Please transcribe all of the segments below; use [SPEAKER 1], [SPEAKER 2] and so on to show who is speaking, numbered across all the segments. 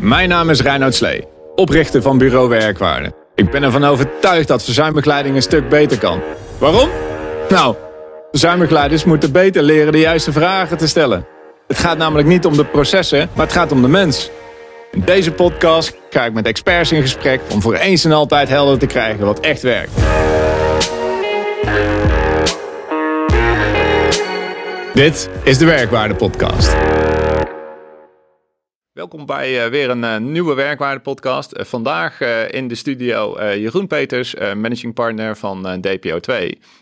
[SPEAKER 1] Mijn naam is Reinoud Slee, oprichter van Bureau Werkwaarde. Ik ben ervan overtuigd dat verzuimbegeleiding een stuk beter kan. Waarom? Nou, verzuimbegeleiders moeten beter leren de juiste vragen te stellen. Het gaat namelijk niet om de processen, maar het gaat om de mens. In deze podcast ga ik met experts in gesprek om voor eens en altijd helder te krijgen wat echt werkt. Dit is de Werkwaarde Podcast. Welkom bij uh, weer een uh, nieuwe Werkwaarde Podcast. Uh, vandaag in de studio Jeroen Peters, managing partner van DPO2.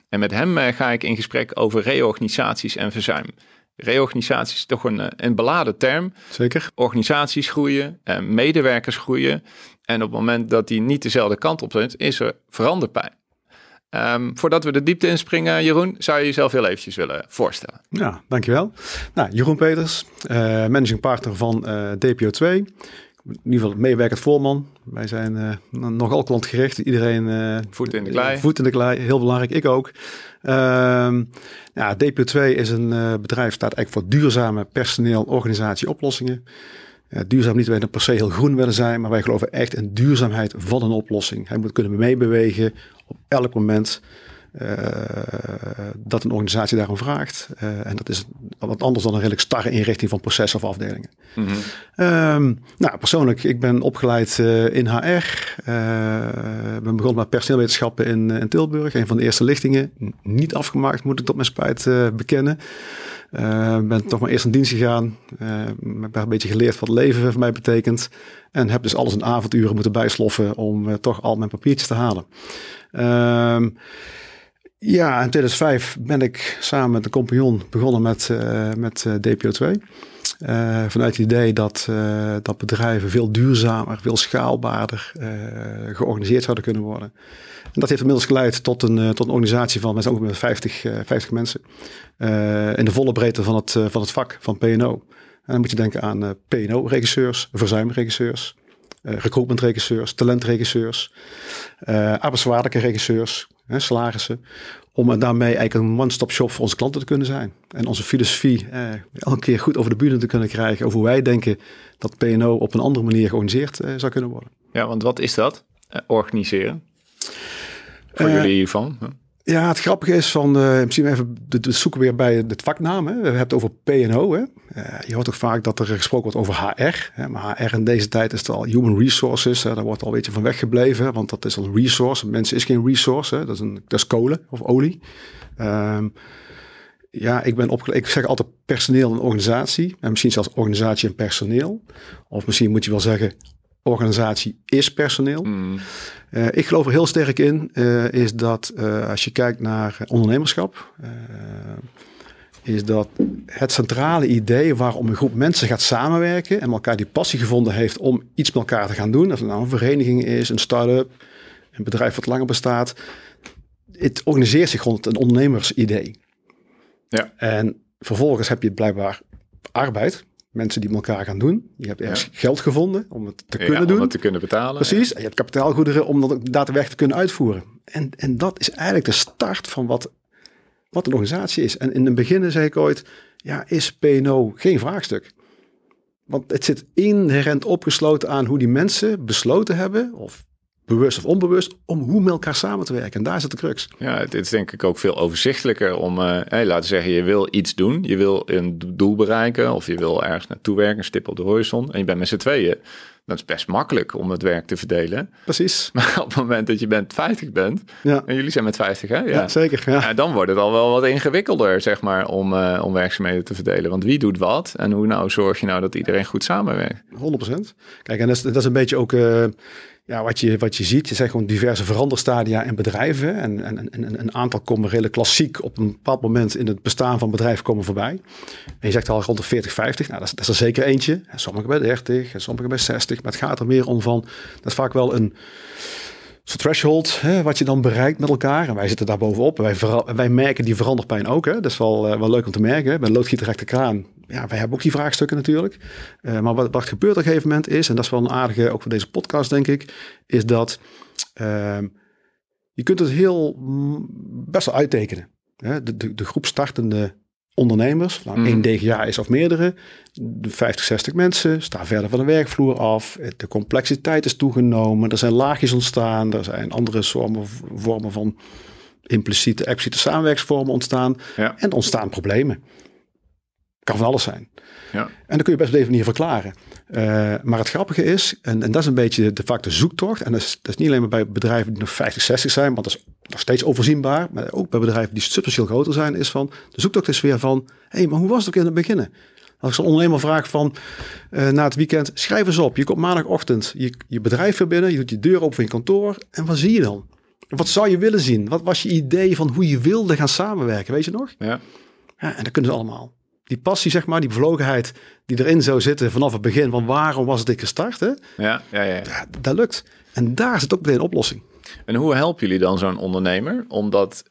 [SPEAKER 1] En met hem ga ik in gesprek over reorganisaties en verzuim. Reorganisatie is toch een, een beladen term.
[SPEAKER 2] Zeker.
[SPEAKER 1] Organisaties groeien, medewerkers groeien. En op het moment dat die niet dezelfde kant op zijn, is er veranderpijn. Um, voordat we de diepte inspringen, Jeroen, zou je jezelf heel eventjes willen voorstellen?
[SPEAKER 2] Ja, dankjewel. Nou, Jeroen Peters, uh, managing partner van uh, DPO2. In ieder geval meewerkend voorman. Wij zijn uh, nogal klantgericht. Iedereen...
[SPEAKER 1] voet in de klei.
[SPEAKER 2] Voet in de klei, heel belangrijk. Ik ook. Ehm, ja, DPO2 is een bedrijf, staat eigenlijk voor duurzame personeel, organisatie, oplossingen. Uh, duurzaam niet wij per se heel groen willen zijn, maar wij geloven echt in duurzaamheid van een oplossing. Hij moet kunnen meebewegen op elk moment uh, dat een organisatie daarom vraagt. Uh, en dat is wat anders dan een redelijk starre inrichting van processen of afdelingen. Mm -hmm. um, nou, persoonlijk, ik ben opgeleid in HR. ben begonnen met personeelwetenschappen in, in, Tilburg. Een van de eerste lichtingen. Niet afgemaakt, moet ik tot mijn spijt bekennen. Uh, ben toch maar eerst in dienst gegaan. Uh, heb een beetje geleerd wat leven voor mij betekent. En heb dus alles in avonduren moeten bijsloffen om uh, toch al mijn papiertjes te halen. Ehm, ja, in 2005 ben ik samen met de compagnon begonnen met, met DPO2. Vanuit het idee dat, dat bedrijven veel duurzamer, veel schaalbaarder georganiseerd zouden kunnen worden. En dat heeft inmiddels geleid tot een, tot een organisatie van, met ongeveer 50, 50 mensen. In de volle breedte van het, van het vak van P&O. En dan moet je denken aan P&O-regisseurs, verzuimregisseurs, recruitment-regisseurs, talentregisseurs, arbeidswaardelijke regisseurs, salarissen. Om daarmee eigenlijk een one-stop shop voor onze klanten te kunnen zijn. En onze filosofie elke keer goed over de bühne te kunnen krijgen. Over hoe wij denken dat P&O op een andere manier georganiseerd zou kunnen worden.
[SPEAKER 1] Ja, want wat is dat? organiseren? Voor jullie hiervan?
[SPEAKER 2] Ja, het grappige is van, uh, misschien even de, zoeken weer bij het vaknaam. Hè. We hebben het over P&O. Uh, je hoort toch vaak dat er gesproken wordt over HR. Hè. Maar HR in deze tijd is het al human resources. Hè. Daar wordt al een beetje van weggebleven. Want dat is een resource. Mensen is geen resource. Hè. Dat, is een, dat is kolen of olie. Um, ja, ik ben opgeleid. Ik zeg altijd personeel en organisatie. En misschien zelfs organisatie en personeel. Of misschien moet je wel zeggen organisatie is personeel. Mm. Uh, ik geloof er heel sterk in, uh, is dat uh, als je kijkt naar ondernemerschap, is dat het centrale idee waarom een groep mensen gaat samenwerken en elkaar die passie gevonden heeft om iets met elkaar te gaan doen, of het nou een vereniging is, een start-up, een bedrijf wat langer bestaat, het organiseert zich rond een ondernemersidee. Ja. En vervolgens heb je blijkbaar arbeid, mensen die met elkaar gaan doen. Je hebt ergens geld gevonden om het te kunnen doen. Om
[SPEAKER 1] het te kunnen betalen.
[SPEAKER 2] Precies. En je hebt kapitaalgoederen om dat daadwerkelijk te kunnen uitvoeren. En, en dat is eigenlijk de start van wat, wat een organisatie is. En in het begin zei ik ooit, ja, is PNO geen vraagstuk? Want het zit inherent opgesloten aan hoe die mensen besloten hebben, of bewust of onbewust, om hoe met elkaar samen te werken. En daar zit de crux.
[SPEAKER 1] Ja, het is denk ik ook veel overzichtelijker om, uh, hey, laten zeggen, je wil iets doen. Je wil een doel bereiken of je wil ergens naartoe werken, een stip op de horizon. En je bent met z'n tweeën. Dat is best makkelijk om het werk te verdelen.
[SPEAKER 2] Precies.
[SPEAKER 1] Maar op het moment dat je bent 50 bent, ja. en jullie zijn met 50 hè? Ja,
[SPEAKER 2] ja zeker. Ja.
[SPEAKER 1] ja. dan wordt het al wel wat ingewikkelder, zeg maar, om, uh, om werkzaamheden te verdelen. Want wie doet wat en hoe nou zorg je nou dat iedereen goed samenwerkt?
[SPEAKER 2] 100%. Kijk, en dat is, dat is een beetje ook... Uh, ja, wat, je, wat je ziet, je zegt gewoon diverse veranderstadia in bedrijven. En, en, en, een aantal komen redelijk klassiek op een bepaald moment in het bestaan van bedrijf komen voorbij. En je zegt al rond de 40, 50. Nou, dat is, dat is er zeker eentje. Sommigen bij 30, en sommigen bij 60. Maar het gaat er meer om van, dat is vaak wel een threshold, hè, wat je dan bereikt met elkaar. En wij zitten daar bovenop. En wij, wij merken die veranderpijn ook. Hè. Dat is wel, uh, wel leuk om te merken. Bij loodgieter kraan ja, wij hebben ook die vraagstukken natuurlijk. Uh, maar wat, wat gebeurt op een gegeven moment is, en dat is wel een aardige, ook voor deze podcast denk ik, is dat uh, je kunt het heel best wel uittekenen. Hè? De, de, de groep startende ondernemers, nou,
[SPEAKER 1] Mhm.
[SPEAKER 2] één DGA is of meerdere, de 50, 60 mensen, staan verder van de werkvloer af. De complexiteit is toegenomen, er zijn laagjes ontstaan, er zijn andere vormen, vormen van impliciete, expliciete samenwerksvormen ontstaan
[SPEAKER 1] Ja.
[SPEAKER 2] en er ontstaan problemen. Kan van alles zijn.
[SPEAKER 1] Ja.
[SPEAKER 2] En dat kun je best op deze manier verklaren. Eh, maar het grappige is, en, en dat is een beetje de vaak de zoektocht. En dat is, dat is niet alleen maar bij bedrijven die nog 50, 60 zijn, want dat is nog steeds overzienbaar. Maar ook bij bedrijven die substantieel groter zijn, is van de zoektocht is weer van: hé, hey, maar hoe was het ook in het begin? Als ik zo'n ondernemer vraag van eh, na het weekend, schrijf eens op. Je komt maandagochtend je, je bedrijf weer binnen, je doet je deur open van je kantoor. En wat zie je dan? Wat zou je willen zien? Wat was je idee van hoe je wilde gaan samenwerken? Weet je nog?
[SPEAKER 1] Ja.
[SPEAKER 2] Ja, en dat kunnen ze allemaal. Die passie, zeg maar, die bevlogenheid die erin zou zitten vanaf het begin van waarom was het ik gestart, hè?
[SPEAKER 1] Ja, ja, ja.
[SPEAKER 2] Ja, dat lukt. En daar zit ook meteen een oplossing.
[SPEAKER 1] En hoe helpen jullie dan zo'n ondernemer? Omdat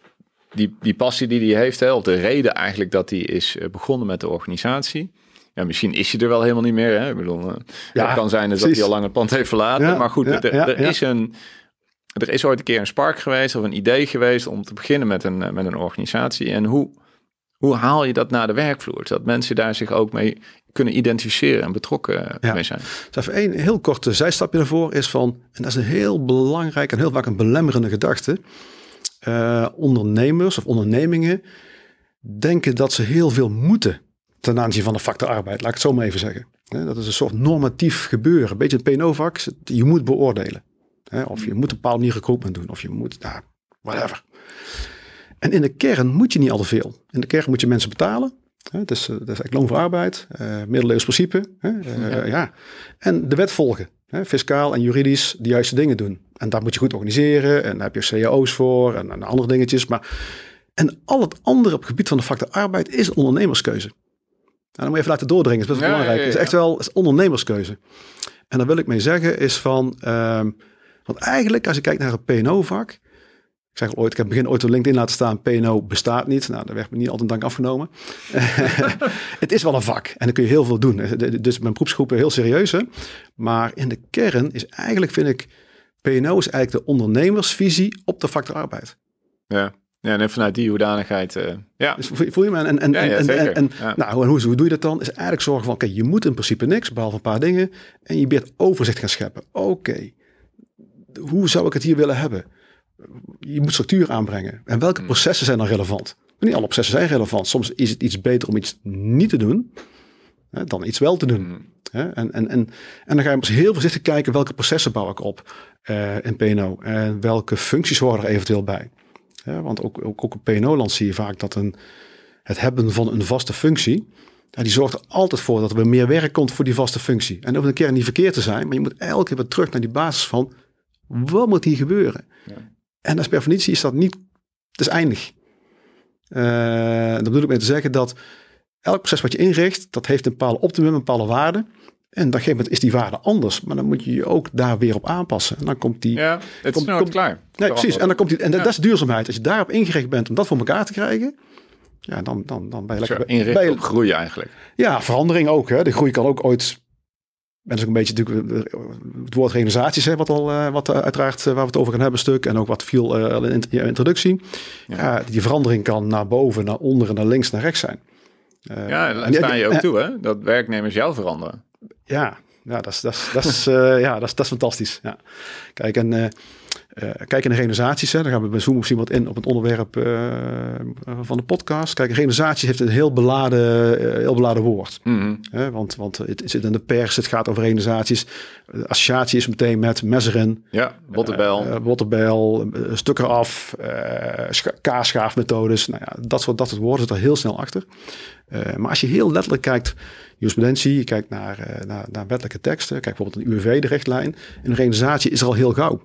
[SPEAKER 1] die, die passie die hij heeft, hè, of de reden eigenlijk dat hij is eh, begonnen met de organisatie. Ja, misschien is hij er wel helemaal niet meer. Hè? Ik bedoel, eh,
[SPEAKER 2] Ja,
[SPEAKER 1] het kan zijn dat
[SPEAKER 2] precies.
[SPEAKER 1] hij al lang het pand heeft verlaten.
[SPEAKER 2] Ja,
[SPEAKER 1] maar goed,
[SPEAKER 2] ja,
[SPEAKER 1] er,
[SPEAKER 2] ja,
[SPEAKER 1] er
[SPEAKER 2] ja.
[SPEAKER 1] is een. Er is ooit een keer een spark geweest of een idee geweest om te beginnen met een, eh, met een organisatie. En hoe, hoe haal je dat naar de werkvloer? Zodat mensen daar zich ook mee kunnen identificeren en betrokken eh,
[SPEAKER 2] Ja.
[SPEAKER 1] mee zijn.
[SPEAKER 2] Dus even één heel korte zijstapje ervoor is van, en dat is een heel belangrijk en heel vaak een belemmerende gedachte. Eh, ondernemers of ondernemingen denken dat ze heel veel moeten ten aanzien van de factor arbeid. Laat ik het zo maar even zeggen. Dat is een soort normatief gebeuren. Een beetje een PNO-vak. Je moet beoordelen. Of je moet een bepaalde manier recruitment doen. Of je moet, nou, whatever. En in de kern moet je niet al te veel. In de kern moet je mensen betalen. Hè, eh, dat is eigenlijk loon voor arbeid. eh middeleeuws principe. Hè, eh, ja. En de wet volgen. Hè, fiscaal en juridisch de juiste dingen doen. En daar moet je goed organiseren. En daar heb je cao's voor. En, en andere dingetjes. Maar, en al het andere op het gebied van de factor arbeid is ondernemerskeuze. En dan moet je even laten doordringen. Dat is best
[SPEAKER 1] Ja,
[SPEAKER 2] belangrijk.
[SPEAKER 1] ja,
[SPEAKER 2] Het is echt wel is ondernemerskeuze. En daar wil ik mee zeggen is van... ehm, want eigenlijk als je kijkt naar het PNO-vak... Ik zeg al ooit, ik heb begin ooit op LinkedIn laten staan... PNO bestaat niet. Nou, daar werd me niet altijd dank afgenomen. het is wel een vak. En dan kun je heel veel doen. Dus mijn beroepsgroepen heel serieus. Hè? Maar in de kern is eigenlijk, vind ik... PNO is eigenlijk de ondernemersvisie op de factor arbeid.
[SPEAKER 1] Ja. Ja, en vanuit die hoedanigheid. eh, ja.
[SPEAKER 2] Dus voel je- me? En, en,
[SPEAKER 1] Ja, ja,
[SPEAKER 2] en, en,
[SPEAKER 1] Ja.
[SPEAKER 2] nou, en hoe, hoe doe je dat dan? Is eigenlijk zorgen van, oké, je moet in principe niks, behalve een paar dingen. En je bent overzicht gaan scheppen. Oké, hoe zou ik het hier willen hebben? Je moet structuur aanbrengen. En welke
[SPEAKER 1] Hmm.
[SPEAKER 2] processen zijn dan relevant? Niet alle processen zijn relevant. Soms is het iets beter om iets niet te doen, hè, dan iets wel te doen.
[SPEAKER 1] Mm.
[SPEAKER 2] Hè? En, en, en, en dan ga je heel voorzichtig kijken welke processen bouw ik op eh, in PNO. En welke functies horen er eventueel bij. Want ook, ook, ook in PNO-land zie je vaak dat een, het hebben van een vaste functie... ja, die zorgt er altijd voor dat er meer werk komt voor die vaste functie. En dat hoeft een keer niet verkeerd te zijn... maar je moet elke keer weer terug naar die basis van... wat moet hier gebeuren?
[SPEAKER 1] Ja.
[SPEAKER 2] En als per definitie is dat niet... het is eindig. Eh dat bedoel ik mee te zeggen dat... elk proces wat je inricht... dat heeft een bepaalde optimum, een bepaalde waarde... En op een gegeven moment is die waarde anders. Maar dan moet je je ook daar weer op aanpassen. En dan komt die...
[SPEAKER 1] ja, het is
[SPEAKER 2] Kom-
[SPEAKER 1] nooit
[SPEAKER 2] kom-
[SPEAKER 1] klaar.
[SPEAKER 2] Nee, precies. En dan komt die, en dat,
[SPEAKER 1] Ja.
[SPEAKER 2] dat is duurzaamheid. Als je daarop ingericht bent om dat voor elkaar te krijgen, ja, dan, dan, dan ben je
[SPEAKER 1] Zo,
[SPEAKER 2] lekker.
[SPEAKER 1] inrichten
[SPEAKER 2] je-
[SPEAKER 1] op groei eigenlijk.
[SPEAKER 2] ja, verandering ook. Hè. De groei kan ook ooit. En dat is ook een beetje natuurlijk eh, het woord realisaties, hè, wat al, eh, wat eh, uiteraard waar we het over gaan hebben, stuk. En ook wat viel in de introductie. Ja. die verandering kan naar boven, naar onder, naar links, naar rechts zijn.
[SPEAKER 1] Ja,
[SPEAKER 2] die-
[SPEAKER 1] sta je ook toe, hè? Dat werknemers jou veranderen.
[SPEAKER 2] Ja, ja dat is, dat is, dat is, ja, dat is, dat is fantastisch. Ja. Kijk, en, eh, kijk in de realisaties, hè, dan gaan we bij Zoom misschien wat in op het onderwerp eh, van de podcast. Kijk, realisatie heeft een heel beladen, eh, heel beladen woord.
[SPEAKER 1] Mhm.
[SPEAKER 2] Want, want het zit in de pers, het gaat over realisaties. Associatie is meteen met Messerin,
[SPEAKER 1] Ja, Bottebel.
[SPEAKER 2] Botterbel, stuk eraf, eh scha- kaasschaafmethodes. Nou ja, dat soort, dat soort woorden zit er heel snel achter. Maar als je heel letterlijk kijkt, jurisprudentie, je kijkt naar, naar, naar wettelijke teksten, kijk bijvoorbeeld een UWV, de richtlijn. Een realisatie is er al heel gauw.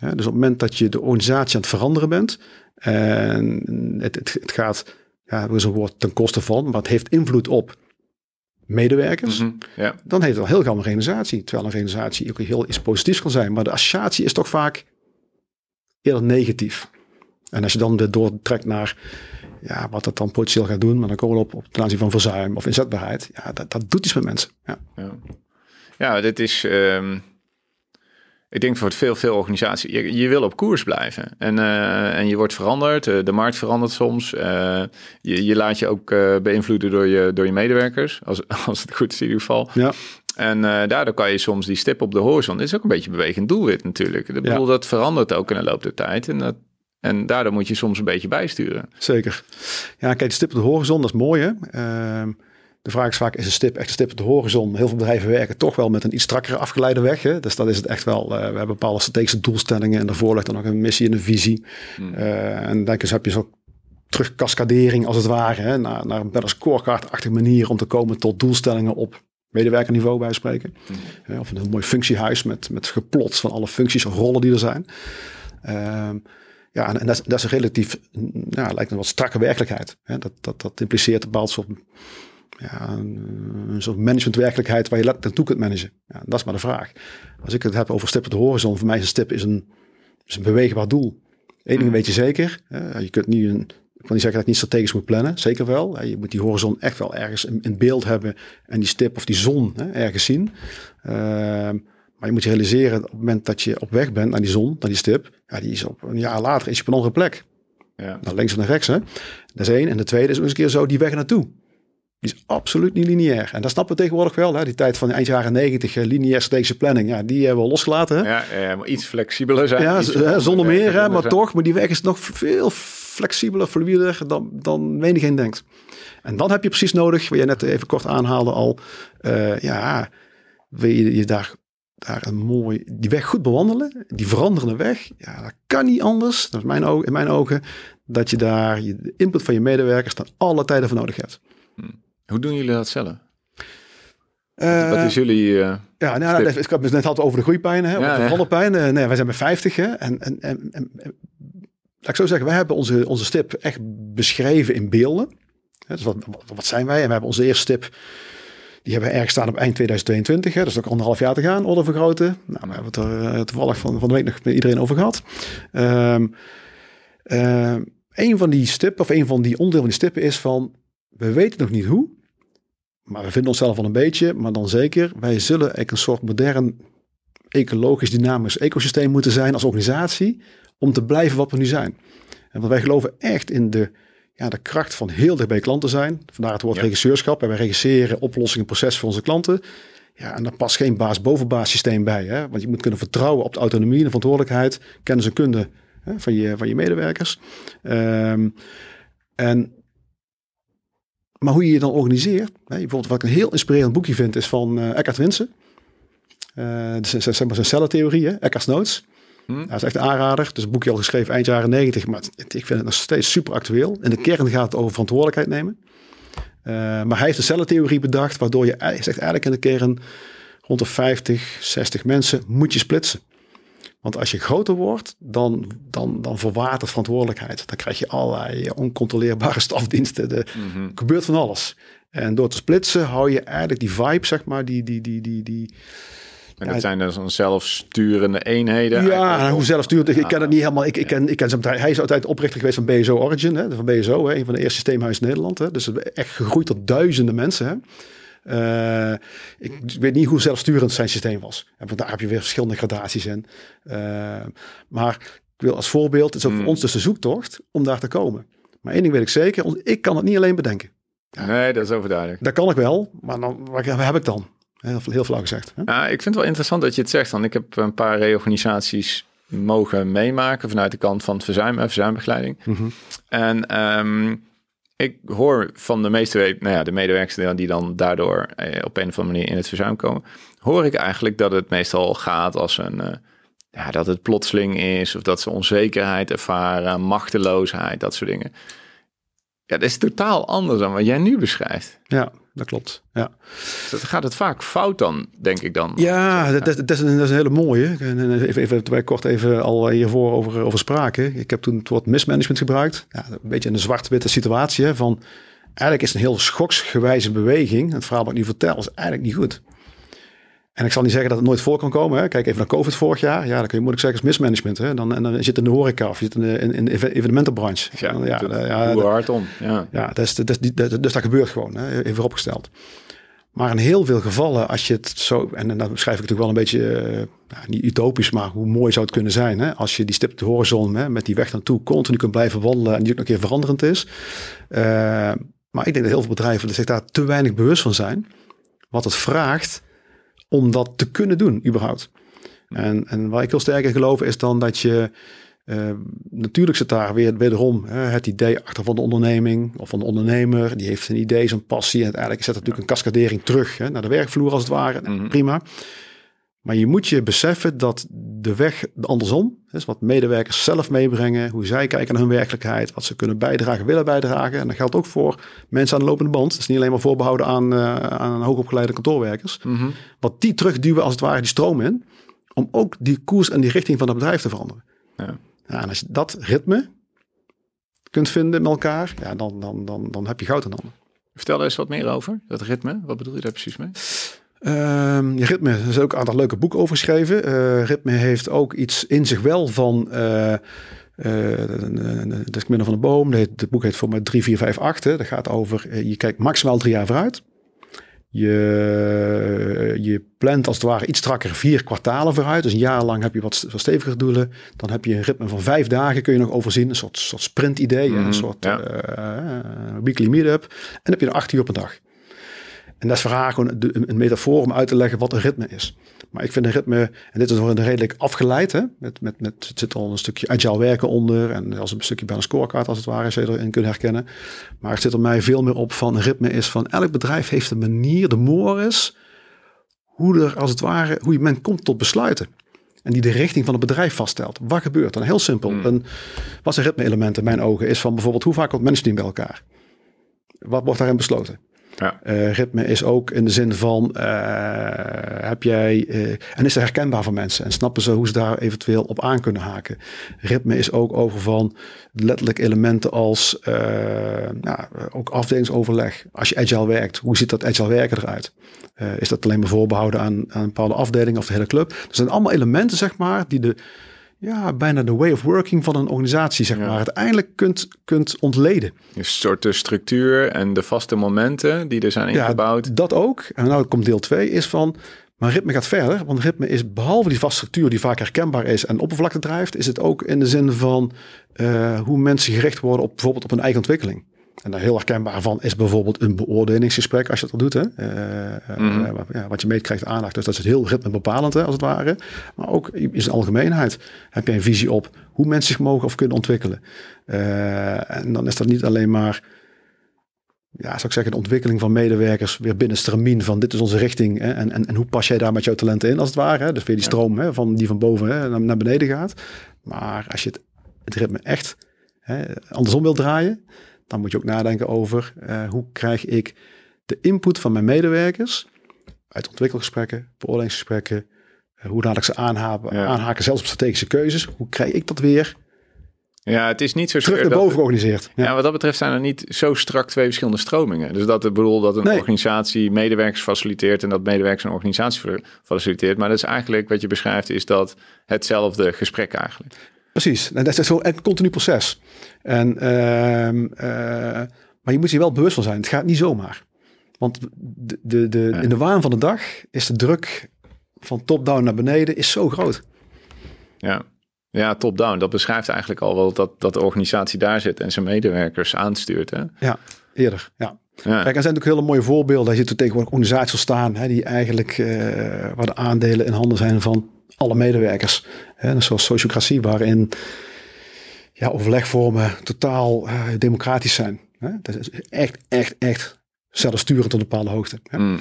[SPEAKER 2] Dus op het moment dat je de organisatie aan het veranderen bent en het, het, het gaat, ja, er is een woord ten koste van, maar het heeft invloed op medewerkers,
[SPEAKER 1] Mhm. Ja,
[SPEAKER 2] dan heet het al heel gauw een realisatie. Terwijl een realisatie ook heel iets positiefs kan zijn. Maar de associatie is toch vaak eerder negatief. En als je dan weer doortrekt naar ja, wat dat dan potentieel gaat doen, maar dan komen we op, op ten aanzien van verzuim of inzetbaarheid. Ja, dat, dat doet iets met mensen. Ja.
[SPEAKER 1] ja. ja dit is... ehm, ik denk voor veel, veel organisaties, je, je wil op koers blijven. En, uh, en je wordt veranderd, de markt verandert soms. Uh, je, je laat je ook beïnvloeden door je, door je medewerkers, als, als het goed is in ieder geval.
[SPEAKER 2] Ja.
[SPEAKER 1] En daardoor kan je soms die stip op de horizon, is ook een beetje bewegend doelwit natuurlijk. Ik bedoel, dat verandert ook in de loop der tijd. En dat, en daardoor moet je soms een beetje bijsturen.
[SPEAKER 2] Zeker. Ja, kijk, de stip op de horizon, dat is mooi hè. Uh, de vraag is vaak, is een stip echt een stip op de horizon? Heel veel bedrijven werken toch wel met een iets strakkere afgeleide weg. Hè? Dus dat is het echt wel. Uh, we hebben bepaalde strategische doelstellingen en daarvoor ligt dan nog een missie en een visie. Hmm. Uh, en denk eens heb je zo terugkascadering als het ware, hè? Naar, naar een better scorecard-achtige manier om te komen tot doelstellingen op medewerkerniveau bij spreken. Hmm. of een heel mooi functiehuis met, met geplot van alle functies of rollen die er zijn. Uh, ja, en, en dat, dat, is een relatief, nou, lijkt een wat strakke werkelijkheid. Hè? Dat, dat, dat impliceert een bepaald soort ja, een, soort managementwerkelijkheid waar je naartoe kunt managen. Ja, dat is maar de vraag. Als ik het heb over stip op de horizon, voor mij is een stip is een, is een beweegbaar doel. Eén ding mm. weet je zeker. Hè, je kunt niet een, ik wil niet zeggen dat je niet strategisch moet plannen. Zeker wel. Je moet die horizon echt wel ergens in, beeld hebben. En die stip of die zon hè, ergens zien. Ehm, maar je moet je realiseren op het moment dat je op weg bent naar die zon, naar die stip. Ja, die is op een jaar later is je op een andere plek. Ja. Nou, links of naar rechts. Hè. Dat is één. En de tweede is ook eens een keer zo die weg naartoe. Is absoluut niet lineair. En dat snappen we tegenwoordig wel. Hè? Die tijd van de eind jaren negentig, eh, lineair strategische planning. Ja, die hebben we losgelaten. Hè?
[SPEAKER 1] Ja, ja, maar iets flexibeler zijn.
[SPEAKER 2] Ja, zonder meer, hè, maar toch. Maar die weg is nog veel flexibeler, fluider dan, dan menigeen denkt. En dan heb je precies nodig, wat je net even kort aanhaalde al. Uh, ja, wil je je daar, daar een mooi, die weg goed bewandelen. Die veranderende weg. Ja, dat kan niet anders. Dat is mijn ogen, in mijn ogen. Dat je daar je, de input van je medewerkers dan alle tijden voor nodig hebt.
[SPEAKER 1] Hmm. Hoe doen jullie dat zelf? Uh, wat is jullie. Uh,
[SPEAKER 2] ja, nou, ik had het net had over de groeipijn, hè, ja, de pijn. Uh, nee, wij zijn bij 50. Hè, en, en, en, en, laat ik zo zeggen, wij hebben onze, onze stip echt beschreven in beelden. Dus wat, wat, zijn wij? En we hebben onze eerste stip. Die hebben we ergens staan op eind 2022. Hè, dus nog anderhalf jaar te gaan, orde vergroten. Nou, we hebben het er toevallig van, van de week nog met iedereen over gehad. Um, een van die stippen, of een van die onderdelen van die stippen is van we weten nog niet hoe, maar we vinden onszelf al een beetje, maar dan zeker, wij zullen eigenlijk een soort modern, ecologisch, dynamisch ecosysteem moeten zijn als organisatie om te blijven wat we nu zijn. En want wij geloven echt in de, ja, de kracht van heel dicht bij klanten zijn. Vandaar het woord ja. regisseurschap. En wij regisseren oplossingen, processen voor onze klanten. Ja, en daar past geen baas-boven-baas systeem bij. Hè? Want je moet kunnen vertrouwen op de autonomie en de verantwoordelijkheid, kennis en kunde hè, van, je, van je medewerkers. Um, en maar hoe je je dan organiseert. Hè, bijvoorbeeld wat ik een heel inspirerend boekje vind is van uh, Eckhart Winsen. Uh, dus zeg maar zijn cellentheorie, hè? Eckhart Notes. Hmm. Dat is echt een aanrader. Dus een boekje al geschreven eind jaren negentig. Maar ik vind het nog steeds super actueel. In de kern gaat het over verantwoordelijkheid nemen. Uh, maar hij heeft de cellentheorie bedacht. Waardoor je zegt eigenlijk in de kern rond de 50, 60 mensen moet je splitsen. Want als je groter wordt, dan, dan, dan verwatert verantwoordelijkheid. Dan krijg je allerlei oncontroleerbare stafdiensten. Er mm gebeurt van alles. En door te splitsen hou je eigenlijk die vibe, zeg maar, die... die, die, die, die
[SPEAKER 1] en dat zijn dus dan zelfsturende eenheden.
[SPEAKER 2] Ja, hoe zelfsturend. Ik ken het niet helemaal. Ik, ik ken, ik ken zijn Hij is altijd oprichter geweest van BSO Origin. Hè, van BSO, hè, een van de eerste systeemhuizen in Nederland. Hè. Dus echt gegroeid tot duizenden mensen. Hè. Uh, ik weet niet hoe zelfsturend zijn systeem was. En daar heb je weer verschillende gradaties in. Uh, maar ik wil als voorbeeld, het is ook voor hmm. ons dus de zoektocht om daar te komen. Maar één ding weet ik zeker, ik kan het niet alleen bedenken.
[SPEAKER 1] Ja, nee, dat is overduidelijk.
[SPEAKER 2] Dat kan ik wel, maar dan, wat heb ik dan? Heel, heel flauw gezegd. Hè?
[SPEAKER 1] Ja, ik vind het wel interessant dat je het zegt. Want ik heb een paar reorganisaties mogen meemaken vanuit de kant van het verzuim en verzuimbegeleiding. Mm -hmm. En um, ik hoor van de meeste nou ja, de medewerkers die dan daardoor eh, op een of andere manier in het verzuim komen, hoor ik eigenlijk dat het meestal gaat als een, uh, ja, dat het plotseling is of dat ze onzekerheid ervaren, machteloosheid, dat soort dingen. Ja, dat is totaal anders dan wat jij nu beschrijft.
[SPEAKER 2] Ja, dat klopt. Ja.
[SPEAKER 1] Dat gaat het vaak fout dan, denk ik dan.
[SPEAKER 2] Ja, dat, dat, dat, is, een, dat is een hele mooie. Even, even, wij kort even al hiervoor over, over spraken. Ik heb toen het woord mismanagement gebruikt. Ja, een beetje een zwart-witte situatie. van, eigenlijk is een heel schoksgewijze beweging. Het verhaal wat ik nu vertel is eigenlijk niet goed. En ik zal niet zeggen dat het nooit voor kan komen. Hè. Kijk even naar COVID vorig jaar. Ja, dan kun je moeilijk zeggen is mismanagement. Hè. Dan, en dan zit in de horeca of je zit in de, in, de evenementenbranche.
[SPEAKER 1] Ja, ja, ja, hard om. Ja,
[SPEAKER 2] ja dus, dus, dus, dus, dat gebeurt gewoon. Hè. Even opgesteld. Maar in heel veel gevallen, als je het zo, en, dat beschrijf ik natuurlijk wel een beetje, uh, nou, niet utopisch, maar hoe mooi zou het kunnen zijn. Hè? Als je die stip de horizon hè, met die weg naartoe continu kunt blijven wandelen en die ook nog een keer veranderend is. Uh, maar ik denk dat heel veel bedrijven zich daar te weinig bewust van zijn. Wat het vraagt om dat te kunnen doen, überhaupt. En, en waar ik heel sterk in geloof is dan dat je uh, natuurlijk zit daar weer wederom hè, het idee achter van de onderneming of van de ondernemer. Die heeft een idee, zijn passie. En uiteindelijk zet natuurlijk een cascadering terug hè, naar de werkvloer als het ware. Nou, prima. Maar je moet je beseffen dat de weg andersom, is wat medewerkers zelf meebrengen, hoe zij kijken naar hun werkelijkheid, wat ze kunnen bijdragen, willen bijdragen. En dat geldt ook voor mensen aan de lopende band. Het is niet alleen maar voorbehouden aan, uh, aan hoogopgeleide kantoorwerkers.
[SPEAKER 1] Mhm.
[SPEAKER 2] Wat die terugduwen als het ware die stroom in, om ook die koers en die richting van het bedrijf te veranderen.
[SPEAKER 1] Ja.
[SPEAKER 2] Ja, en als je dat ritme kunt vinden met elkaar, ja, dan, dan, dan, dan heb je goud in handen.
[SPEAKER 1] Vertel er eens wat meer over, dat ritme. Wat bedoel je daar precies mee?
[SPEAKER 2] Um, ritme, er is ook een aantal leuke boeken over geschreven. Uh, ritme heeft ook iets in zich wel van... Uh, uh, dat is midden van de boom. Het boek heet voor mij 3, 4, 5, 8. Hè. Dat gaat over, je kijkt maximaal drie jaar vooruit. Je, je plant als het ware iets strakker vier kwartalen vooruit. Dus een jaar lang heb je wat, wat steviger doelen. Dan heb je een ritme van vijf dagen kun je nog overzien. Een soort, soort sprint idee. Mm, een soort ja. uh, weekly meetup. En dan heb je er acht uur per dag. En dat is voor haar gewoon een metafoor om uit te leggen wat een ritme is. Maar ik vind een ritme, en dit is nog een redelijk afgeleid, hè? Met, met, met, het zit al een stukje agile werken onder. En als een stukje bij een scorecard als het ware, zou je erin kunnen herkennen. Maar het zit er mij veel meer op van een ritme is van elk bedrijf heeft een manier, de mores, hoe er als het ware, hoe je men komt tot besluiten. En die de richting van het bedrijf vaststelt. Wat gebeurt dan? Heel simpel.
[SPEAKER 1] Hmm.
[SPEAKER 2] Een, wat een ritme-element in mijn ogen is van bijvoorbeeld hoe vaak komt management bij elkaar? Wat wordt daarin besloten?
[SPEAKER 1] Ja.
[SPEAKER 2] Uh, ritme is ook in de zin van, uh, heb jij, uh, en is er herkenbaar voor mensen en snappen ze hoe ze daar eventueel op aan kunnen haken. Ritme is ook over van letterlijk elementen als, nou, ook afdelingsoverleg. Als je agile werkt, hoe ziet dat agile werken eruit? is dat alleen maar voorbehouden aan, aan een bepaalde afdeling of de hele club? Er zijn allemaal elementen, zeg maar, die de, ja, bijna de way of working van een organisatie, zeg
[SPEAKER 1] Ja.
[SPEAKER 2] maar, uiteindelijk kunt, kunt ontleden.
[SPEAKER 1] Een soort de structuur en de vaste momenten die er zijn ingebouwd.
[SPEAKER 2] Ja, dat ook. En nou komt deel 2 is van, maar ritme gaat verder. Want ritme is behalve die vaste structuur die vaak herkenbaar is en oppervlakte drijft, is het ook in de zin van uh, hoe mensen gericht worden op bijvoorbeeld op hun eigen ontwikkeling. En daar heel herkenbaar van is bijvoorbeeld een beoordelingsgesprek als je dat doet. Hè? Uh,
[SPEAKER 1] Mhm.
[SPEAKER 2] uh, ja, wat je meet krijgt aandacht. Dus dat is heel ritme bepalend hè, als het ware. Maar ook in zijn algemeenheid heb je een visie op hoe mensen zich mogen of kunnen ontwikkelen. Uh, en dan is dat niet alleen maar ja, zou ik zeggen, de ontwikkeling van medewerkers weer binnen stramien van dit is onze richting hè, en, en, en hoe pas jij daar met jouw talenten in als het ware. Hè? Dus weer die stroom hè, van die van boven hè, naar, naar beneden gaat. Maar als je het, het ritme echt hè, andersom wil draaien, dan moet je ook nadenken over uh, hoe krijg ik de input van mijn medewerkers uit ontwikkelgesprekken, beoordelingsgesprekken, uh, hoe laat ik ze aanhaken, ja. aanhaken, zelfs op strategische keuzes. Hoe krijg ik dat weer
[SPEAKER 1] ja, het is niet zo
[SPEAKER 2] terug naar boven georganiseerd.
[SPEAKER 1] Ja. ja. wat dat betreft zijn er niet zo strak twee verschillende stromingen. Dus dat ik bedoel dat een nee. organisatie medewerkers faciliteert en dat medewerkers een organisatie faciliteert. Maar dat is eigenlijk wat je beschrijft, is dat hetzelfde gesprek eigenlijk.
[SPEAKER 2] Precies, en dat is zo'n continu proces. En, uh, uh, maar je moet je wel bewust van zijn. Het gaat niet zomaar. Want de, de, de, ja. in de waan van de dag is de druk van top-down naar beneden is zo groot.
[SPEAKER 1] Ja. Ja, top-down. Dat beschrijft eigenlijk al wel dat, dat de organisatie daar zit en zijn medewerkers aanstuurt. Hè?
[SPEAKER 2] Ja, eerder. Ja. ja. Kijk, er zijn natuurlijk hele mooie voorbeelden. Je tegenwoordig organisaties staan hè, die eigenlijk uh, waar de aandelen in handen zijn van alle medewerkers. Hè, zoals sociocratie, waarin ja, overlegvormen totaal uh, democratisch zijn. Hè? Dat is echt, echt, echt zelfsturend tot een bepaalde hoogte. Hè?
[SPEAKER 1] Mm.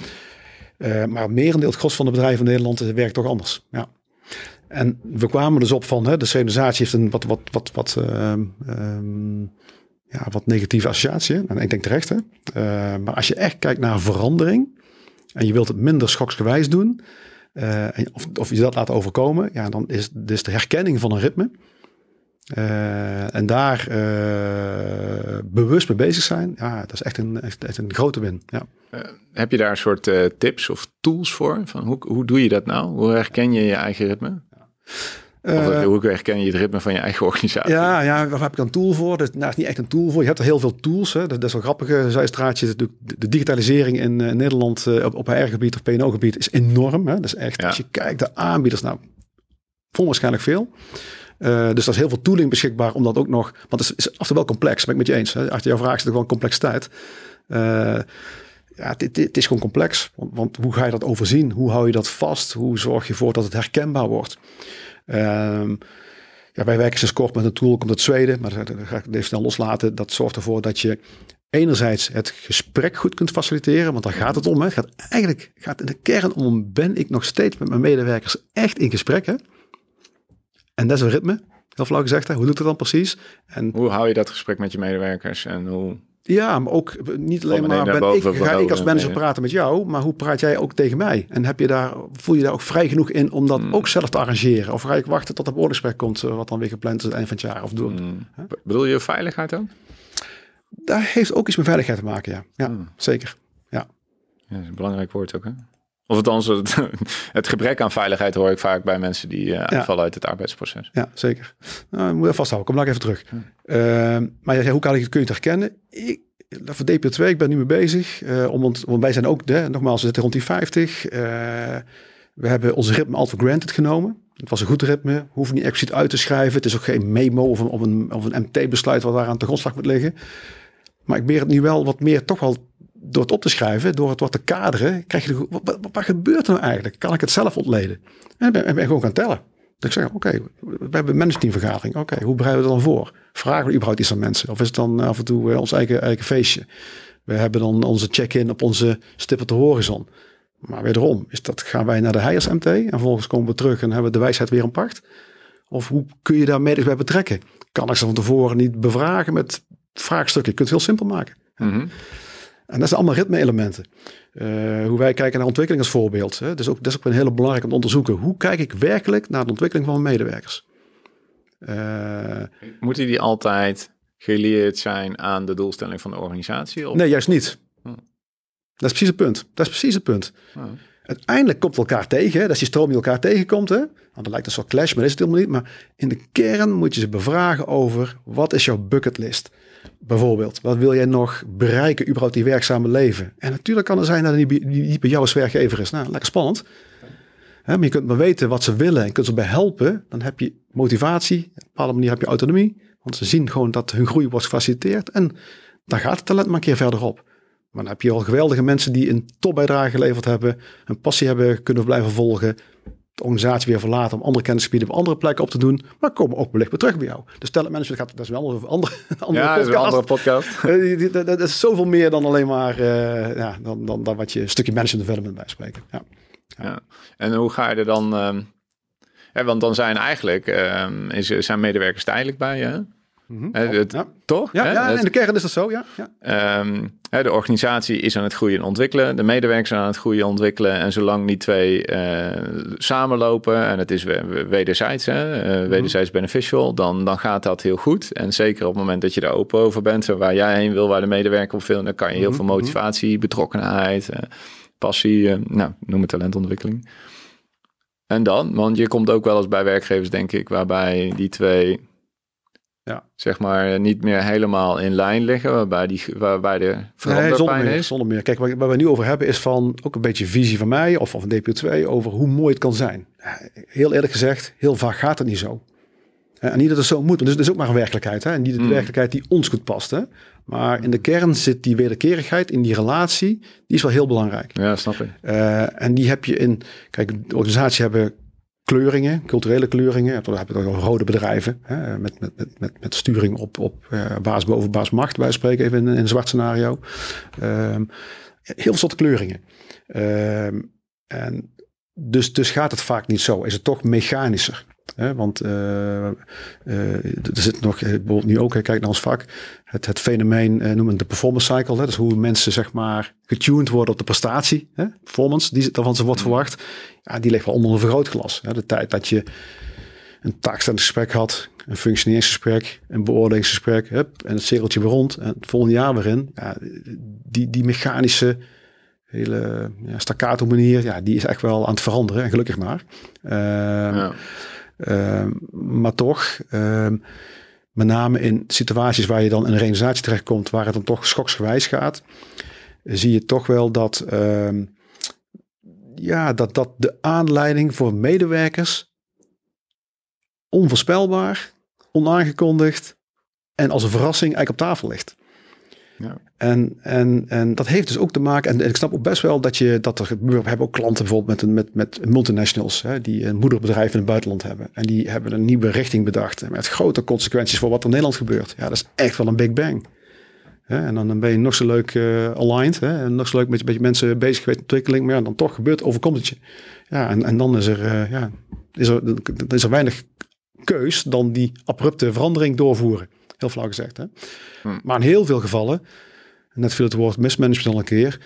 [SPEAKER 2] Uh, maar het merendeel, het gros van de bedrijven in Nederland, werkt toch anders. Ja. En we kwamen dus op van, hè, de organisatie heeft een wat, wat, wat, wat, uh, um, ja, wat negatieve associatie. En ik denk terecht. Hè? Uh, maar als je echt kijkt naar verandering en je wilt het minder schoksgewijs doen, uh, of, of je dat laat overkomen, ja, dan is dus de herkenning van een ritme. Uh, en daar uh, bewust mee bezig zijn, ja, dat is echt een, echt, echt een grote win. Ja.
[SPEAKER 1] Heb je daar een soort tips of tools voor? Van hoe, hoe doe je dat nou? Hoe herken je je eigen ritme? Uh, hoe herken je het ritme van je eigen organisatie?
[SPEAKER 2] Ja, ja waar heb ik een tool voor? Dat nou, is niet echt een tool voor. Je hebt er heel veel tools. Hè. Dat, dat is wel grappige zijstraatje. De, de digitalisering in uh, Nederland uh, op, op HR-gebied of PNO-gebied is enorm. Hè. Dat is echt, ja. als je kijkt, de aanbieders, nou, vol waarschijnlijk veel. Uh, dus dat is heel veel tooling beschikbaar om dat ook nog. Want het is, is af en toe wel complex, ben ik met je eens. Hè? Achter jouw vraag zit er gewoon complexiteit. Uh, ja, het, is gewoon complex. Want, want, hoe ga je dat overzien? Hoe hou je dat vast? Hoe zorg je ervoor dat het herkenbaar wordt? Um, ja, wij werken sinds kort met een tool, komt uit Zweden, maar dat ga ik even snel loslaten. Dat zorgt ervoor dat je enerzijds het gesprek goed kunt faciliteren, want daar gaat het om. Hè. Het gaat eigenlijk gaat in de kern om, ben ik nog steeds met mijn medewerkers echt in gesprek? Hè? En dat is een ritme, heel flauw gezegd. Hè? Hoe doet het dan precies? En,
[SPEAKER 1] hoe hou je dat gesprek met je medewerkers en hoe
[SPEAKER 2] ja, maar ook niet alleen maar ben ik, ga ik als manager praten met jou, maar hoe praat jij ook tegen mij? En heb je daar, voel je daar ook vrij genoeg in om dat hmm. ook zelf te arrangeren? Of ga ik wachten tot het woordgesprek komt, eh, wat dan weer gepland is het eind van het jaar? Of doen? Hmm.
[SPEAKER 1] Bedoel je veiligheid ook?
[SPEAKER 2] Daar heeft ook iets met veiligheid te maken, ja. Ja, hmm. zeker. Ja.
[SPEAKER 1] ja. dat is een belangrijk woord ook, hè? Of althans, het, het gebrek aan veiligheid hoor ik vaak bij mensen die uh, uit het arbeidsproces.
[SPEAKER 2] Ja, zeker. Nou, moet je vasthouden. Kom nog even terug. Uh, maar ja, hoe kan ik het, kun je het herkennen? Ik, voor DP2, ik ben nu mee bezig. Uh, om, want wij zijn ook, hè, nogmaals, we zitten rond die 50. Uh, we hebben ons ritme al voor granted genomen. Het was een goed ritme. Hoeven niet expliciet uit te schrijven. Het is ook geen memo of een, of een, of een MT-besluit wat daar aan de grondslag moet liggen. Maar ik beer het nu wel wat meer toch wel door het op te schrijven, door het wat te kaderen, krijg je wat, wat, gebeurt er nou eigenlijk? Kan ik het zelf ontleden? En ben, ik gewoon gaan tellen. Dus ik zeg, oké, we hebben een managementvergadering. Oké, hoe bereiden we het dan voor? Vragen we überhaupt iets aan mensen? Of is het dan af en toe uh, ons eigen, eigen feestje? We hebben dan onze check-in op onze stip de horizon. Maar wederom, is dat, gaan wij naar de Heijers MT en vervolgens komen we terug en hebben de wijsheid weer een pacht? Of hoe kun je daar medisch bij betrekken? Kan ik ze van tevoren niet bevragen met vraagstukken? Je kunt het heel simpel maken. Mm en dat zijn allemaal ritme-elementen. Uh, hoe wij kijken naar ontwikkeling als voorbeeld. Hè. Dus ook, dat is ook een hele belangrijke om te onderzoeken. Hoe kijk ik werkelijk naar de ontwikkeling van mijn medewerkers?
[SPEAKER 1] Uh, Moeten die altijd geleerd zijn aan de doelstelling van de organisatie?
[SPEAKER 2] Of? Nee, juist niet. Hm. Dat is precies het punt. Dat is precies het punt. Hm. Uiteindelijk komt het elkaar tegen. Hè? Dat je stroom die elkaar tegenkomt. Hè? Want dat lijkt een soort clash, maar dat is het helemaal niet. Maar in de kern moet je ze bevragen over wat is jouw bucketlist? Bijvoorbeeld, wat wil jij nog bereiken überhaupt die werkzame leven? En natuurlijk kan er zijn dat het niet, bij jou als werkgever is. Nou, lekker spannend. maar je kunt maar weten wat ze willen en kunt ze bij helpen. Dan heb je motivatie. Op een bepaalde manier heb je autonomie. Want ze zien gewoon dat hun groei wordt gefaciliteerd. En dan gaat het talent maar een keer verderop. Maar dan heb je al geweldige mensen die een topbijdrage geleverd hebben. Een passie hebben kunnen blijven volgen de organisatie weer verlaten om andere kennisgebieden op andere plekken op te doen. Maar komen ook wellicht weer terug bij jou. Dus talentmanagement gaat, dat is wel een andere, andere
[SPEAKER 1] ja,
[SPEAKER 2] podcast.
[SPEAKER 1] Een andere podcast.
[SPEAKER 2] Eh, dat, is zoveel meer dan alleen maar uh, ja, dan, dan, dan wat je een stukje management development bij spreken. Ja.
[SPEAKER 1] ja. ja. En hoe ga je er dan... Um, want dan zijn eigenlijk um, is, zijn medewerkers tijdelijk bij je. Mm -hmm. ja. Toch?
[SPEAKER 2] Ja, ja in de kern is dat zo, ja. ja.
[SPEAKER 1] Um, de organisatie is aan het groeien en ontwikkelen. De medewerkers zijn aan het groeien en ontwikkelen. En zolang die twee uh, samenlopen en het is wederzijds, hè, uh, wederzijds beneficial, dan, dan gaat dat heel goed. En zeker op het moment dat je er open over bent, waar jij heen wil, waar de medewerker op wil, dan kan je heel mhm, veel motivatie, betrokkenheid, uh, passie, nou, noem het talentontwikkeling. En dan, want je komt ook wel eens bij werkgevers, denk ik, waarbij die twee ja. zeg maar niet meer helemaal in lijn liggen, waarbij, die, waarbij de veranderpijn
[SPEAKER 2] nee,
[SPEAKER 1] is.
[SPEAKER 2] Zonder meer. Kijk, waar, waar we nu over hebben is van ook een beetje visie van mij of van DP2 over hoe mooi het kan zijn. Heel eerlijk gezegd, heel vaak gaat het niet zo. En niet dat het zo moet, want het is ook maar een werkelijkheid. Hè? En niet de mm. werkelijkheid die ons goed past. Hè? Maar in de kern zit die wederkerigheid in die relatie, die is wel heel belangrijk.
[SPEAKER 1] Ja, snap ik.
[SPEAKER 2] Uh, en die heb je in, kijk, de organisaties hebben kleuringen, culturele kleuringen. Dan heb je rode bedrijven hè, met, met, met, met, sturing op, op uh, baas boven baas macht, bij spreken even in, een zwart scenario. Um, heel veel soorten kleuringen. Um, en dus, dus gaat het vaak niet zo. Is het toch mechanischer. Hè? Want uh, uh, er zit nog, bijvoorbeeld nu ook, kijk naar ons vak, het, het fenomeen uh, noemen de performance cycle. Hè? Dus hoe mensen zeg maar getuned worden op de prestatie, hè? performance, die daarvan ze wordt mm. verwacht. Ja, die ligt wel onder een vergrootglas. Hè? De tijd dat je een taakstellingsgesprek had, een functioneringsgesprek, een beoordelingsgesprek, hup, en het cirkeltje weer rond. En het volgende jaar weer in. Ja, die, die mechanische hele ja, staccato manier, ja, die is echt wel aan het veranderen. En gelukkig maar. Uh, ja. Ehm, maar toch, ehm, met name in situaties waar je dan in een realisatie terechtkomt, waar het dan toch schoksgewijs gaat, zie je toch wel dat, ehm, ja, dat, dat de aanleiding voor medewerkers onvoorspelbaar, onaangekondigd en als een verrassing eigenlijk op tafel ligt. Ja. En, en, en dat heeft dus ook te maken, en, ik snap ook best wel dat je dat er, we hebben ook klanten bijvoorbeeld met, met, met multinationals, hè, die een moederbedrijf in het buitenland hebben. En die hebben een nieuwe richting bedacht, met grote consequenties voor wat er in Nederland gebeurt. Ja, dat is echt wel een big bang. en dan ben je nog zo leuk uh, aligned, hè, en nog zo leuk met een beetje mensen bezig geweest met ontwikkeling, maar ja, dan toch gebeurt, overkomt het je. Ja, en, en dan is er, uh, ja, is er, is er weinig keus dan die abrupte verandering doorvoeren. Heel flauw gezegd. Hè? Hmm. Maar in heel veel gevallen, net viel het woord mismanagement al een keer,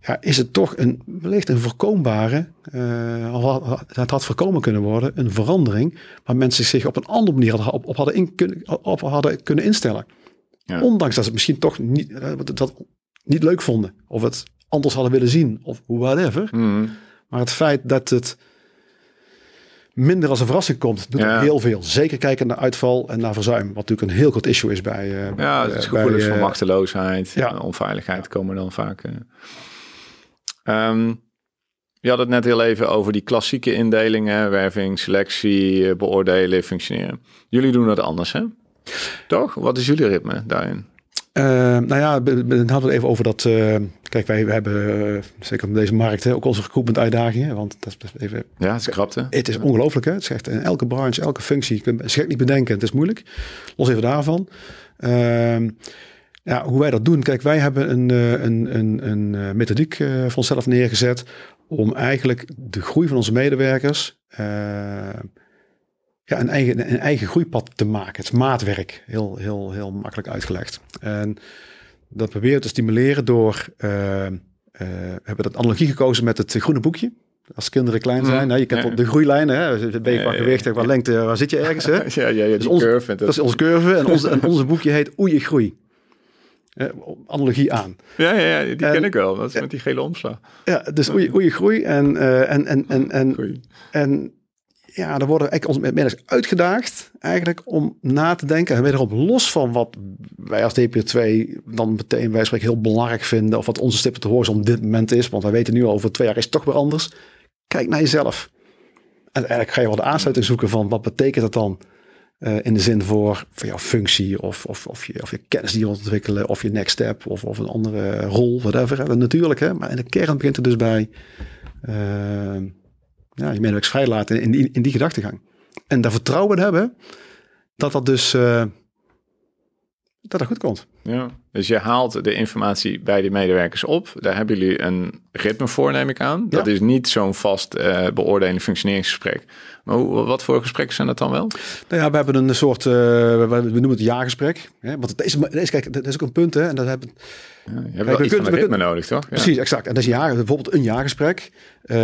[SPEAKER 2] ja, is het toch een, wellicht een voorkombare, uh, het had voorkomen kunnen worden, een verandering waar mensen zich op een andere manier hadden, op, op hadden, in, kunnen, op hadden kunnen instellen. Ja. Ondanks dat ze het misschien toch niet, uh, dat niet leuk vonden, of het anders hadden willen zien, of whatever. Hmm. Maar het feit dat het minder als een verrassing komt, doet ja. heel veel. Zeker kijken naar uitval en naar verzuim, wat natuurlijk een heel groot issue is bij. Uh,
[SPEAKER 1] ja, het is gevoelens van machteloosheid, ja. onveiligheid komen dan vaak. Um, je had het net heel even over die klassieke indelingen, werving, selectie, beoordelen, functioneren. Jullie doen dat anders, hè? Toch? Wat is jullie ritme daarin?
[SPEAKER 2] Uh, nou ja, dan hadden we even over dat. Uh, kijk, wij, hebben uh, zeker op deze markt hè, ook onze recruitment uitdagingen. Want dat is even.
[SPEAKER 1] Ja, het is krapte.
[SPEAKER 2] Het is ongelooflijk. Hè? Het is echt in elke branche, elke functie. Je kunt het niet bedenken. Het is moeilijk. Los even daarvan. Ehm, ja, hoe wij dat doen. Kijk, wij hebben een, een, een, een methodiek van onszelf neergezet. om eigenlijk de groei van onze medewerkers ja, een, eigen, een eigen groeipad te maken. Het is maatwerk, heel, heel, heel makkelijk uitgelegd. En dat proberen te stimuleren door, uh, uh, we hebben dat analogie gekozen met het groene boekje. Als kinderen klein zijn, mm. nou, je kent ja. de groeilijnen, hè? ben je qua gewicht, qua lengte, waar zit je ergens? Hè?
[SPEAKER 1] ja, ja, ja, dus curve.
[SPEAKER 2] Dat is onze curve en, onze, en onze boekje heet Oei, groei. Uh, analogie aan.
[SPEAKER 1] Ja, ja, ja die ken ik wel. Dat is met die gele omslag.
[SPEAKER 2] Ja, dus oei, oei groei en, en, en, en, en, en ja, dan worden eigenlijk onze medewerkers uitgedaagd eigenlijk om na te denken. En wederom los van wat wij als DP2 dan meteen wij spreken heel belangrijk vinden. Of wat onze stippen te horen op dit moment is. Want wij weten nu al over twee jaar is het toch weer anders. Kijk naar jezelf. En eigenlijk ga je wel de aansluiting zoeken van wat betekent dat dan uh, in de zin voor, voor jouw functie of, of, of, je, of je kennis die je ontwikkelen of je next step of, of een andere rol, whatever. Natuurlijk, hè? maar in de kern begint het dus bij uh, ja, je medewerkers vrijlaten in die, in die gedachtegang. En daar vertrouwen hebben dat dat dus uh, dat er goed komt.
[SPEAKER 1] Ja, dus je haalt de informatie bij die medewerkers op. Daar hebben jullie een ritme voor, neem ik aan. Dat is niet zo'n vast uh, beoordelend functioneringsgesprek. Maar hoe, wat voor gesprekken zijn dat dan wel?
[SPEAKER 2] Nou ja, we hebben een soort, uh, we, noemen het jaargesprek. Hè? Want het is, is, kijk, dat is ook een punt, hè? En dat hebben
[SPEAKER 1] ja, je hebt wel iets van een ritme nodig, toch?
[SPEAKER 2] Ja. Precies, exact. En dat is jaar, bijvoorbeeld een jaargesprek. Uh,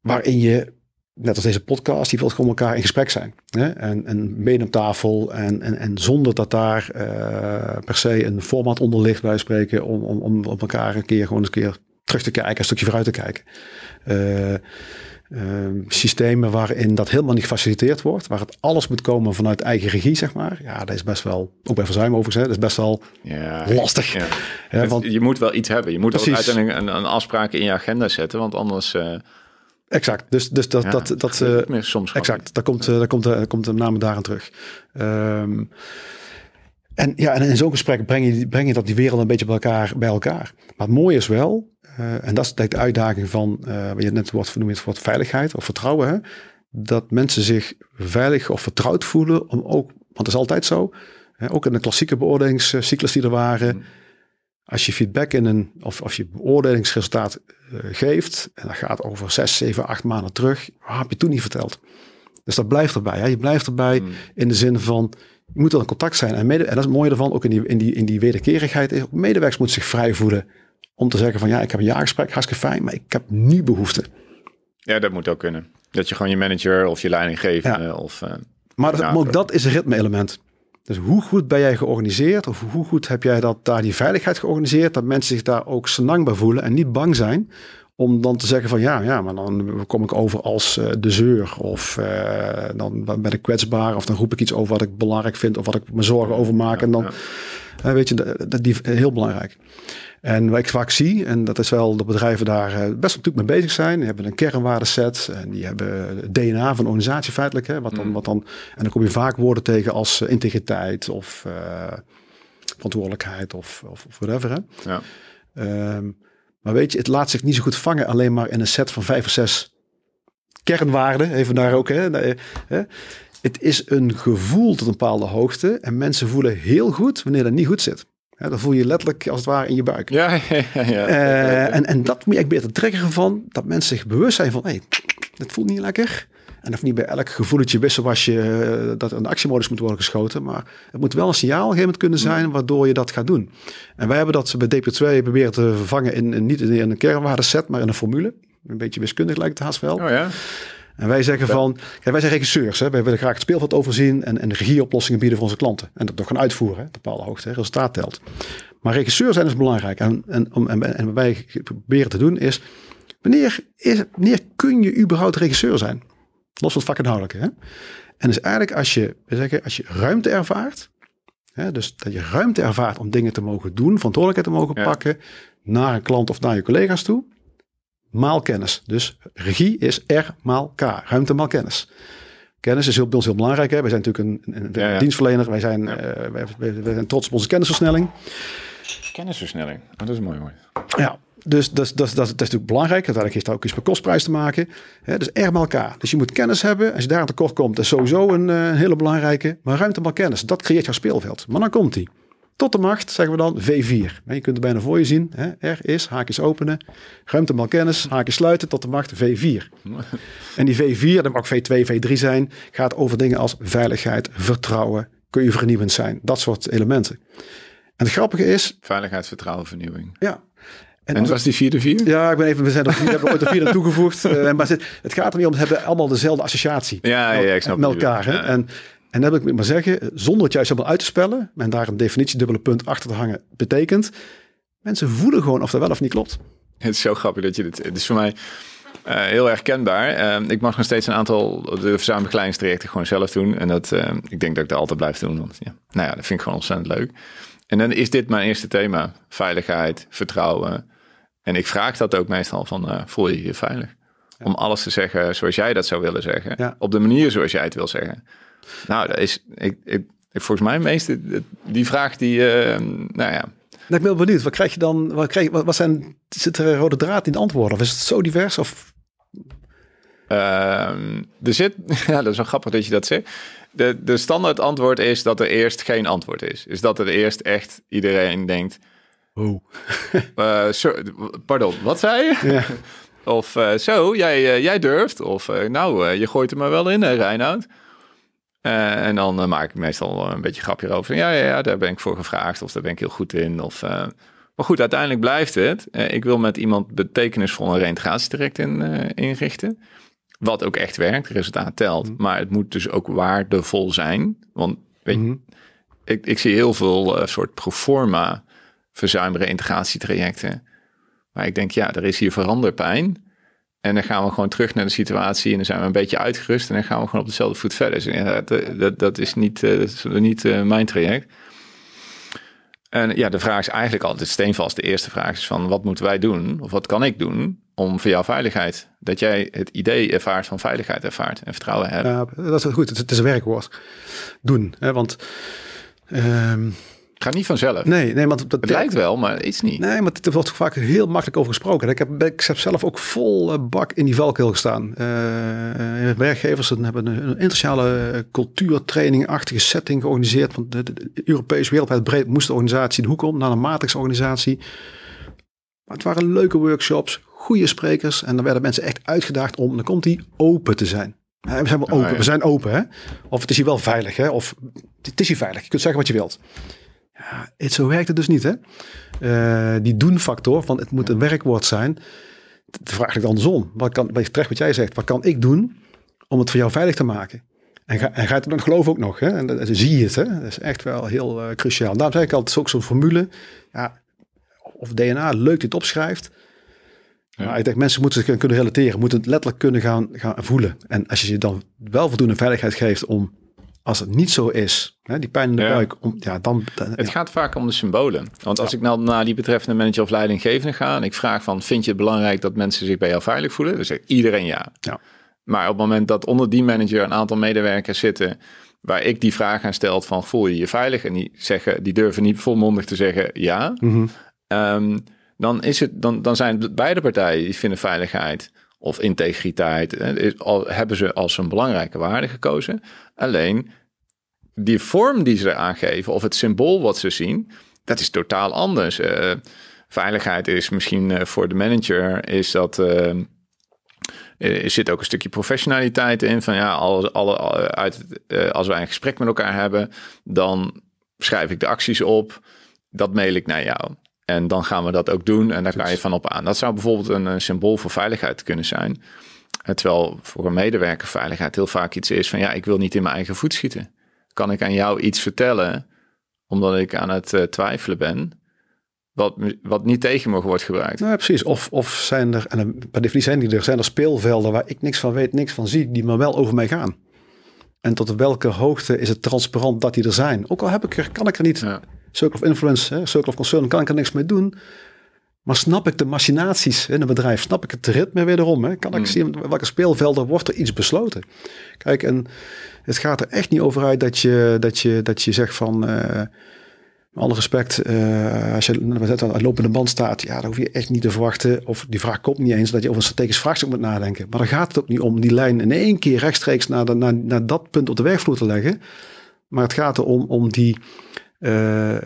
[SPEAKER 2] waarin je, net als deze podcast, die wil gewoon elkaar in gesprek zijn. Hè? En, en mede op tafel. En, en, en zonder dat daar uh, per se een format onder ligt, bij spreken. Om, om, om op elkaar een keer gewoon eens een keer terug te kijken, een stukje vooruit te kijken. Uh, uh, systemen waarin dat helemaal niet gefaciliteerd wordt, waar het alles moet komen vanuit eigen regie, zeg maar. Ja, dat is best wel, ook bij verzuim overigens, hè, dat is best wel ja, lastig. Ja.
[SPEAKER 1] want, je moet wel iets hebben. Je moet precies. ook uiteindelijk een, een afspraak in je agenda zetten, want anders...
[SPEAKER 2] Exact. Dus, dus dat, dat, dat, uh,
[SPEAKER 1] soms
[SPEAKER 2] exact. Daar komt, daar komt, daar komt de name daaraan terug. Um, en ja, en in zo'n gesprek breng je, breng je dat die wereld een beetje bij elkaar, bij elkaar. Maar het mooie is wel, uh, en dat is de uitdaging van, uh, wat je net wordt vernoemd, voor veiligheid of vertrouwen. Hè? Dat mensen zich veilig of vertrouwd voelen om ook, want dat is altijd zo, hè, ook in de klassieke beoordelingscyclus die er waren. Mm. Als je feedback in een, of als je beoordelingsresultaat uh, geeft, en dat gaat over zes, zeven, acht maanden terug, wat heb je toen niet verteld? Dus dat blijft erbij. Hè? Je blijft erbij mm. in de zin van, je moet er in contact zijn. En, mede, en dat is het mooie ervan, ook in die, in die, in die wederkerigheid, is, medewerkers moeten zich vrij voelen om te zeggen van ja, ik heb een jaargesprek, hartstikke fijn, maar ik heb nu behoefte.
[SPEAKER 1] Ja, dat moet ook kunnen. Dat je gewoon je manager of je leidinggevende ja. of... Uh,
[SPEAKER 2] maar, dat, ook dat is een ritme-element. Dus hoe goed ben jij georganiseerd of hoe goed heb jij dat, daar die veiligheid georganiseerd, dat mensen zich daar ook senang bij voelen en niet bang zijn om dan te zeggen van ja, ja, maar dan kom ik over als uh, de zeur. Of uh, dan ben ik kwetsbaar. Of dan roep ik iets over wat ik belangrijk vind. Of wat ik me zorgen over maak. en dan, ja. Weet je, dat, die heel belangrijk. En wat ik vaak zie, en dat is wel de bedrijven daar best natuurlijk mee bezig zijn. Die hebben een kernwaardeset. En die hebben DNA van de organisatie feitelijk. Hè, wat dan, mm. wat dan, en dan kom je vaak woorden tegen als integriteit of verantwoordelijkheid of, of, of whatever. Hè. Ja. Um, maar weet je, het laat zich niet zo goed vangen alleen maar in een set van vijf of zes kernwaarden. Even daar ook. Hè, hè. Het is een gevoel tot een bepaalde hoogte. En mensen voelen heel goed wanneer dat niet goed zit. dan voel je letterlijk als het ware in je buik.
[SPEAKER 1] Ja, ja, ja.
[SPEAKER 2] Uh, en, en dat moet je echt beter trekken van. Dat mensen zich bewust zijn van, hé, hey, dit voelt niet lekker. En of niet bij elk gevoeletje wisselwasje uh, dat een actiemodus moet worden geschoten. Maar het moet wel een signaal op een gegeven moment kunnen zijn waardoor je dat gaat doen. En wij hebben dat bij DP2 proberen te vervangen in, niet in een kernwaardeset, maar in een formule. Een beetje wiskundig lijkt het haast wel.
[SPEAKER 1] Oh ja.
[SPEAKER 2] En wij zeggen van, kijk, wij zijn regisseurs. Hè? Wij willen graag het speelveld overzien en, en regieoplossingen bieden voor onze klanten. En dat toch gaan uitvoeren, hè? bepaalde hoogte, hè? resultaat telt. Maar regisseurs zijn dus belangrijk. En, en, en, en wat wij proberen te doen is, wanneer, is, wanneer kun je überhaupt regisseur zijn? Los van het vakinhoudelijke. Hè? En dus eigenlijk als je, we zeggen, als je ruimte ervaart, hè, dus dat je ruimte ervaart om dingen te mogen doen, verantwoordelijkheid te mogen pakken, naar een klant of naar je collega's toe, maal kennis. Dus regie is R maal K, ruimte maal kennis. Kennis is heel, bij ons heel belangrijk. Hè? Wij zijn natuurlijk een, een, dienstverlener. Wij zijn, uh, wij, wij, wij, zijn trots op onze kennisversnelling.
[SPEAKER 1] Kennisversnelling, oh, dat is mooi mooi.
[SPEAKER 2] Ja, dus dat, dat, dat, dat is natuurlijk belangrijk. Uiteindelijk heeft dat ook iets met kostprijs te maken. Hè, dus R met elkaar. Dus je moet kennis hebben. Als je daar aan tekort komt, dat is sowieso een, uh, hele belangrijke. Maar ruimte maar kennis, dat creëert jouw speelveld. Maar dan komt die. Tot de macht zeggen we dan V4. Je kunt er bijna voor je zien. Hè? R is haakjes openen, ruimte maar kennis, haakjes sluiten tot de macht V4. En die V4, dat mag V2, V3 zijn, gaat over dingen als veiligheid, vertrouwen, kun je vernieuwend zijn. Dat soort elementen. En het grappige is...
[SPEAKER 1] Veiligheid, vertrouwen, vernieuwing.
[SPEAKER 2] Ja,
[SPEAKER 1] en, en was die vierde vier?
[SPEAKER 2] Ja, ik ben even, we zijn er, we hebben ooit een vierde toegevoegd. Uh, maar het, het, gaat er niet om, we hebben allemaal dezelfde associatie.
[SPEAKER 1] Ja, ja, ik snap
[SPEAKER 2] met elkaar. Hè? En, en dat wil ik maar zeggen, zonder het juist helemaal uit te spellen en daar een definitie dubbele punt achter te hangen, betekent, mensen voelen gewoon of dat wel of niet klopt.
[SPEAKER 1] Het is zo grappig dat je dit, het is voor mij uh, heel erg kenbaar. Uh, ik mag nog steeds een aantal de verzamelbegeleidingstrajecten gewoon zelf doen. En dat, ik denk dat ik dat altijd blijf doen. Want ja, nou ja, dat vind ik gewoon ontzettend leuk. En dan is dit mijn eerste thema. Veiligheid, vertrouwen, en ik vraag dat ook meestal van, voel je je veilig? Om alles te zeggen zoals jij dat zou willen zeggen. Op de manier zoals jij het wil zeggen. Nou, dat is, ik, ik, volgens mij meeste, die vraag die, uh, nou ja.
[SPEAKER 2] Nou, ik ben benieuwd, wat krijg je dan, wat, krijg, wat, wat zijn, zit er rode draad in de antwoorden? Of is het zo divers? Of?
[SPEAKER 1] Uh, er zit, ja, dat is wel grappig dat je dat zegt. De, de standaard antwoord is dat er eerst geen antwoord is. Is dat er eerst echt iedereen denkt,
[SPEAKER 2] Oh.
[SPEAKER 1] uh, pardon, wat zei je? Ja. Of uh, zo, jij, jij durft. Of nou, je gooit er maar wel in, Reinoud. En dan maak ik meestal een beetje grapje over. Ja, ja, ja, daar ben ik voor gevraagd. Of daar ben ik heel goed in. Of, maar goed, uiteindelijk blijft het. ik wil met iemand betekenisvolle reintegratietraject in, inrichten. Wat ook echt werkt, resultaat telt. Mhm. Maar het moet dus ook waardevol zijn. Want weet je, mm ik, ik zie heel veel soort proforma verzuimere integratietrajecten. Maar ik denk, ja, er is hier veranderpijn. En dan gaan we gewoon terug naar de situatie en dan zijn we een beetje uitgerust en dan gaan we gewoon op dezelfde voet verder. Dus dat, dat, is niet, is niet uh, mijn traject. En ja, de vraag is eigenlijk altijd steenvast. De eerste vraag is van wat moeten wij doen? Of wat kan ik doen om voor jouw veiligheid, dat jij het idee ervaart van veiligheid ervaart en vertrouwen hebt?
[SPEAKER 2] Ja, dat is goed. Het is een werkwoord. Doen. Hè? Want um,
[SPEAKER 1] Gaat niet vanzelf.
[SPEAKER 2] Nee, nee, want
[SPEAKER 1] dat het lijkt wel, maar iets niet.
[SPEAKER 2] Nee, maar er wordt vaak heel makkelijk over gesproken. Ik heb, ik heb zelf ook vol eh, bak in die valkuil gestaan. Uh, werkgevers hebben een, een internationale cultuurtraining-achtige setting georganiseerd. Want de, de, Europees wereldwijd breed moest de organisatie de hoek om naar een matrixorganisatie. Maar het waren leuke workshops, goede sprekers. En dan werden mensen echt uitgedaagd om, dan komt die, open te zijn. we zijn wel open, we zijn open. Hè? Of het is hier wel veilig, hè? of het is hier veilig. Je kunt zeggen wat je wilt. Ja, het, zo werkt het dus niet. Hè? Uh, die doen-factor van het moet een werkwoord zijn. Vraag ik andersom. Wat kan, terecht wat jij zegt, wat kan ik doen om het voor jou veilig te maken? En, ga, en gaat het dan geloof ook nog. Hè? En dan zie je het. Hè? Dat is echt wel heel uh, cruciaal. Daarom zeg ik altijd, het is ook zo'n formule. Ja, of DNA leuk dit opschrijft. Maar ik denk, mensen moeten zich kunnen relateren, moeten het letterlijk kunnen gaan, gaan voelen. En als je je dan wel voldoende veiligheid geeft om, als het niet zo is, hè, die pijn in de
[SPEAKER 1] Ja.
[SPEAKER 2] buik, om, ja, dan... dan-
[SPEAKER 1] Het
[SPEAKER 2] ja.
[SPEAKER 1] gaat vaak om de symbolen. Want als ik nou naar die betreffende manager of leidinggevende ga en ik vraag van, vind je het belangrijk dat mensen zich bij jou veilig voelen? Dan zegt iedereen ja.
[SPEAKER 2] Ja.
[SPEAKER 1] Maar op het moment dat onder die manager een aantal medewerkers zitten waar ik die vraag aan stel van, voel je je veilig? En die zeggen, die durven niet volmondig te zeggen ja.
[SPEAKER 2] Mhm.
[SPEAKER 1] Ehm, dan, is het, dan, dan zijn beide partijen die vinden veiligheid of integriteit, eh, hebben ze als een belangrijke waarde gekozen. Alleen die vorm die ze eraan geven of het symbool wat ze zien, dat is totaal anders. Eh, veiligheid is misschien eh, voor de manager is dat. eh, er zit ook een stukje professionaliteit in. Van ja, alle, uit, eh, als wij een gesprek met elkaar hebben, dan schrijf ik de acties op. Dat mail ik naar jou. En dan gaan we dat ook doen en daar kan je van op aan. Dat zou bijvoorbeeld een, eh, symbool voor veiligheid kunnen zijn. Eh, Terwijl voor een medewerker veiligheid heel vaak iets is van ja, ik wil niet in mijn eigen voet schieten. Kan ik aan jou iets vertellen omdat ik aan het eh, twijfelen ben, wat, wat niet tegen me wordt gebruikt?
[SPEAKER 2] Nou, ja, precies. Of, of zijn er, en per definitie zijn die er, zijn er speelvelden waar ik niks van weet, niks van zie, die maar wel over mij gaan. En tot welke hoogte is het transparant dat die er zijn? Ook al heb ik er, kan ik er niet,
[SPEAKER 1] Ja.
[SPEAKER 2] circle of influence, hè, circle of concern, kan ik er niks mee doen. Maar snap ik de machinaties in een bedrijf? Snap ik het ritme wederom? Hè? Kan ik
[SPEAKER 1] Mm.
[SPEAKER 2] zien welke speelvelden wordt er iets besloten? Kijk, en het gaat er echt niet over uit dat je, dat je, dat je zegt van... eh, alle respect, eh, als je aan de lopende band staat, ja, dan hoef je echt niet te verwachten, of die vraag komt niet eens, dat je over een strategisch vraagstuk moet nadenken. Maar dan gaat het ook niet om die lijn in één keer rechtstreeks naar, naar, naar dat punt op de werkvloer te leggen. Maar het gaat erom om die, eh,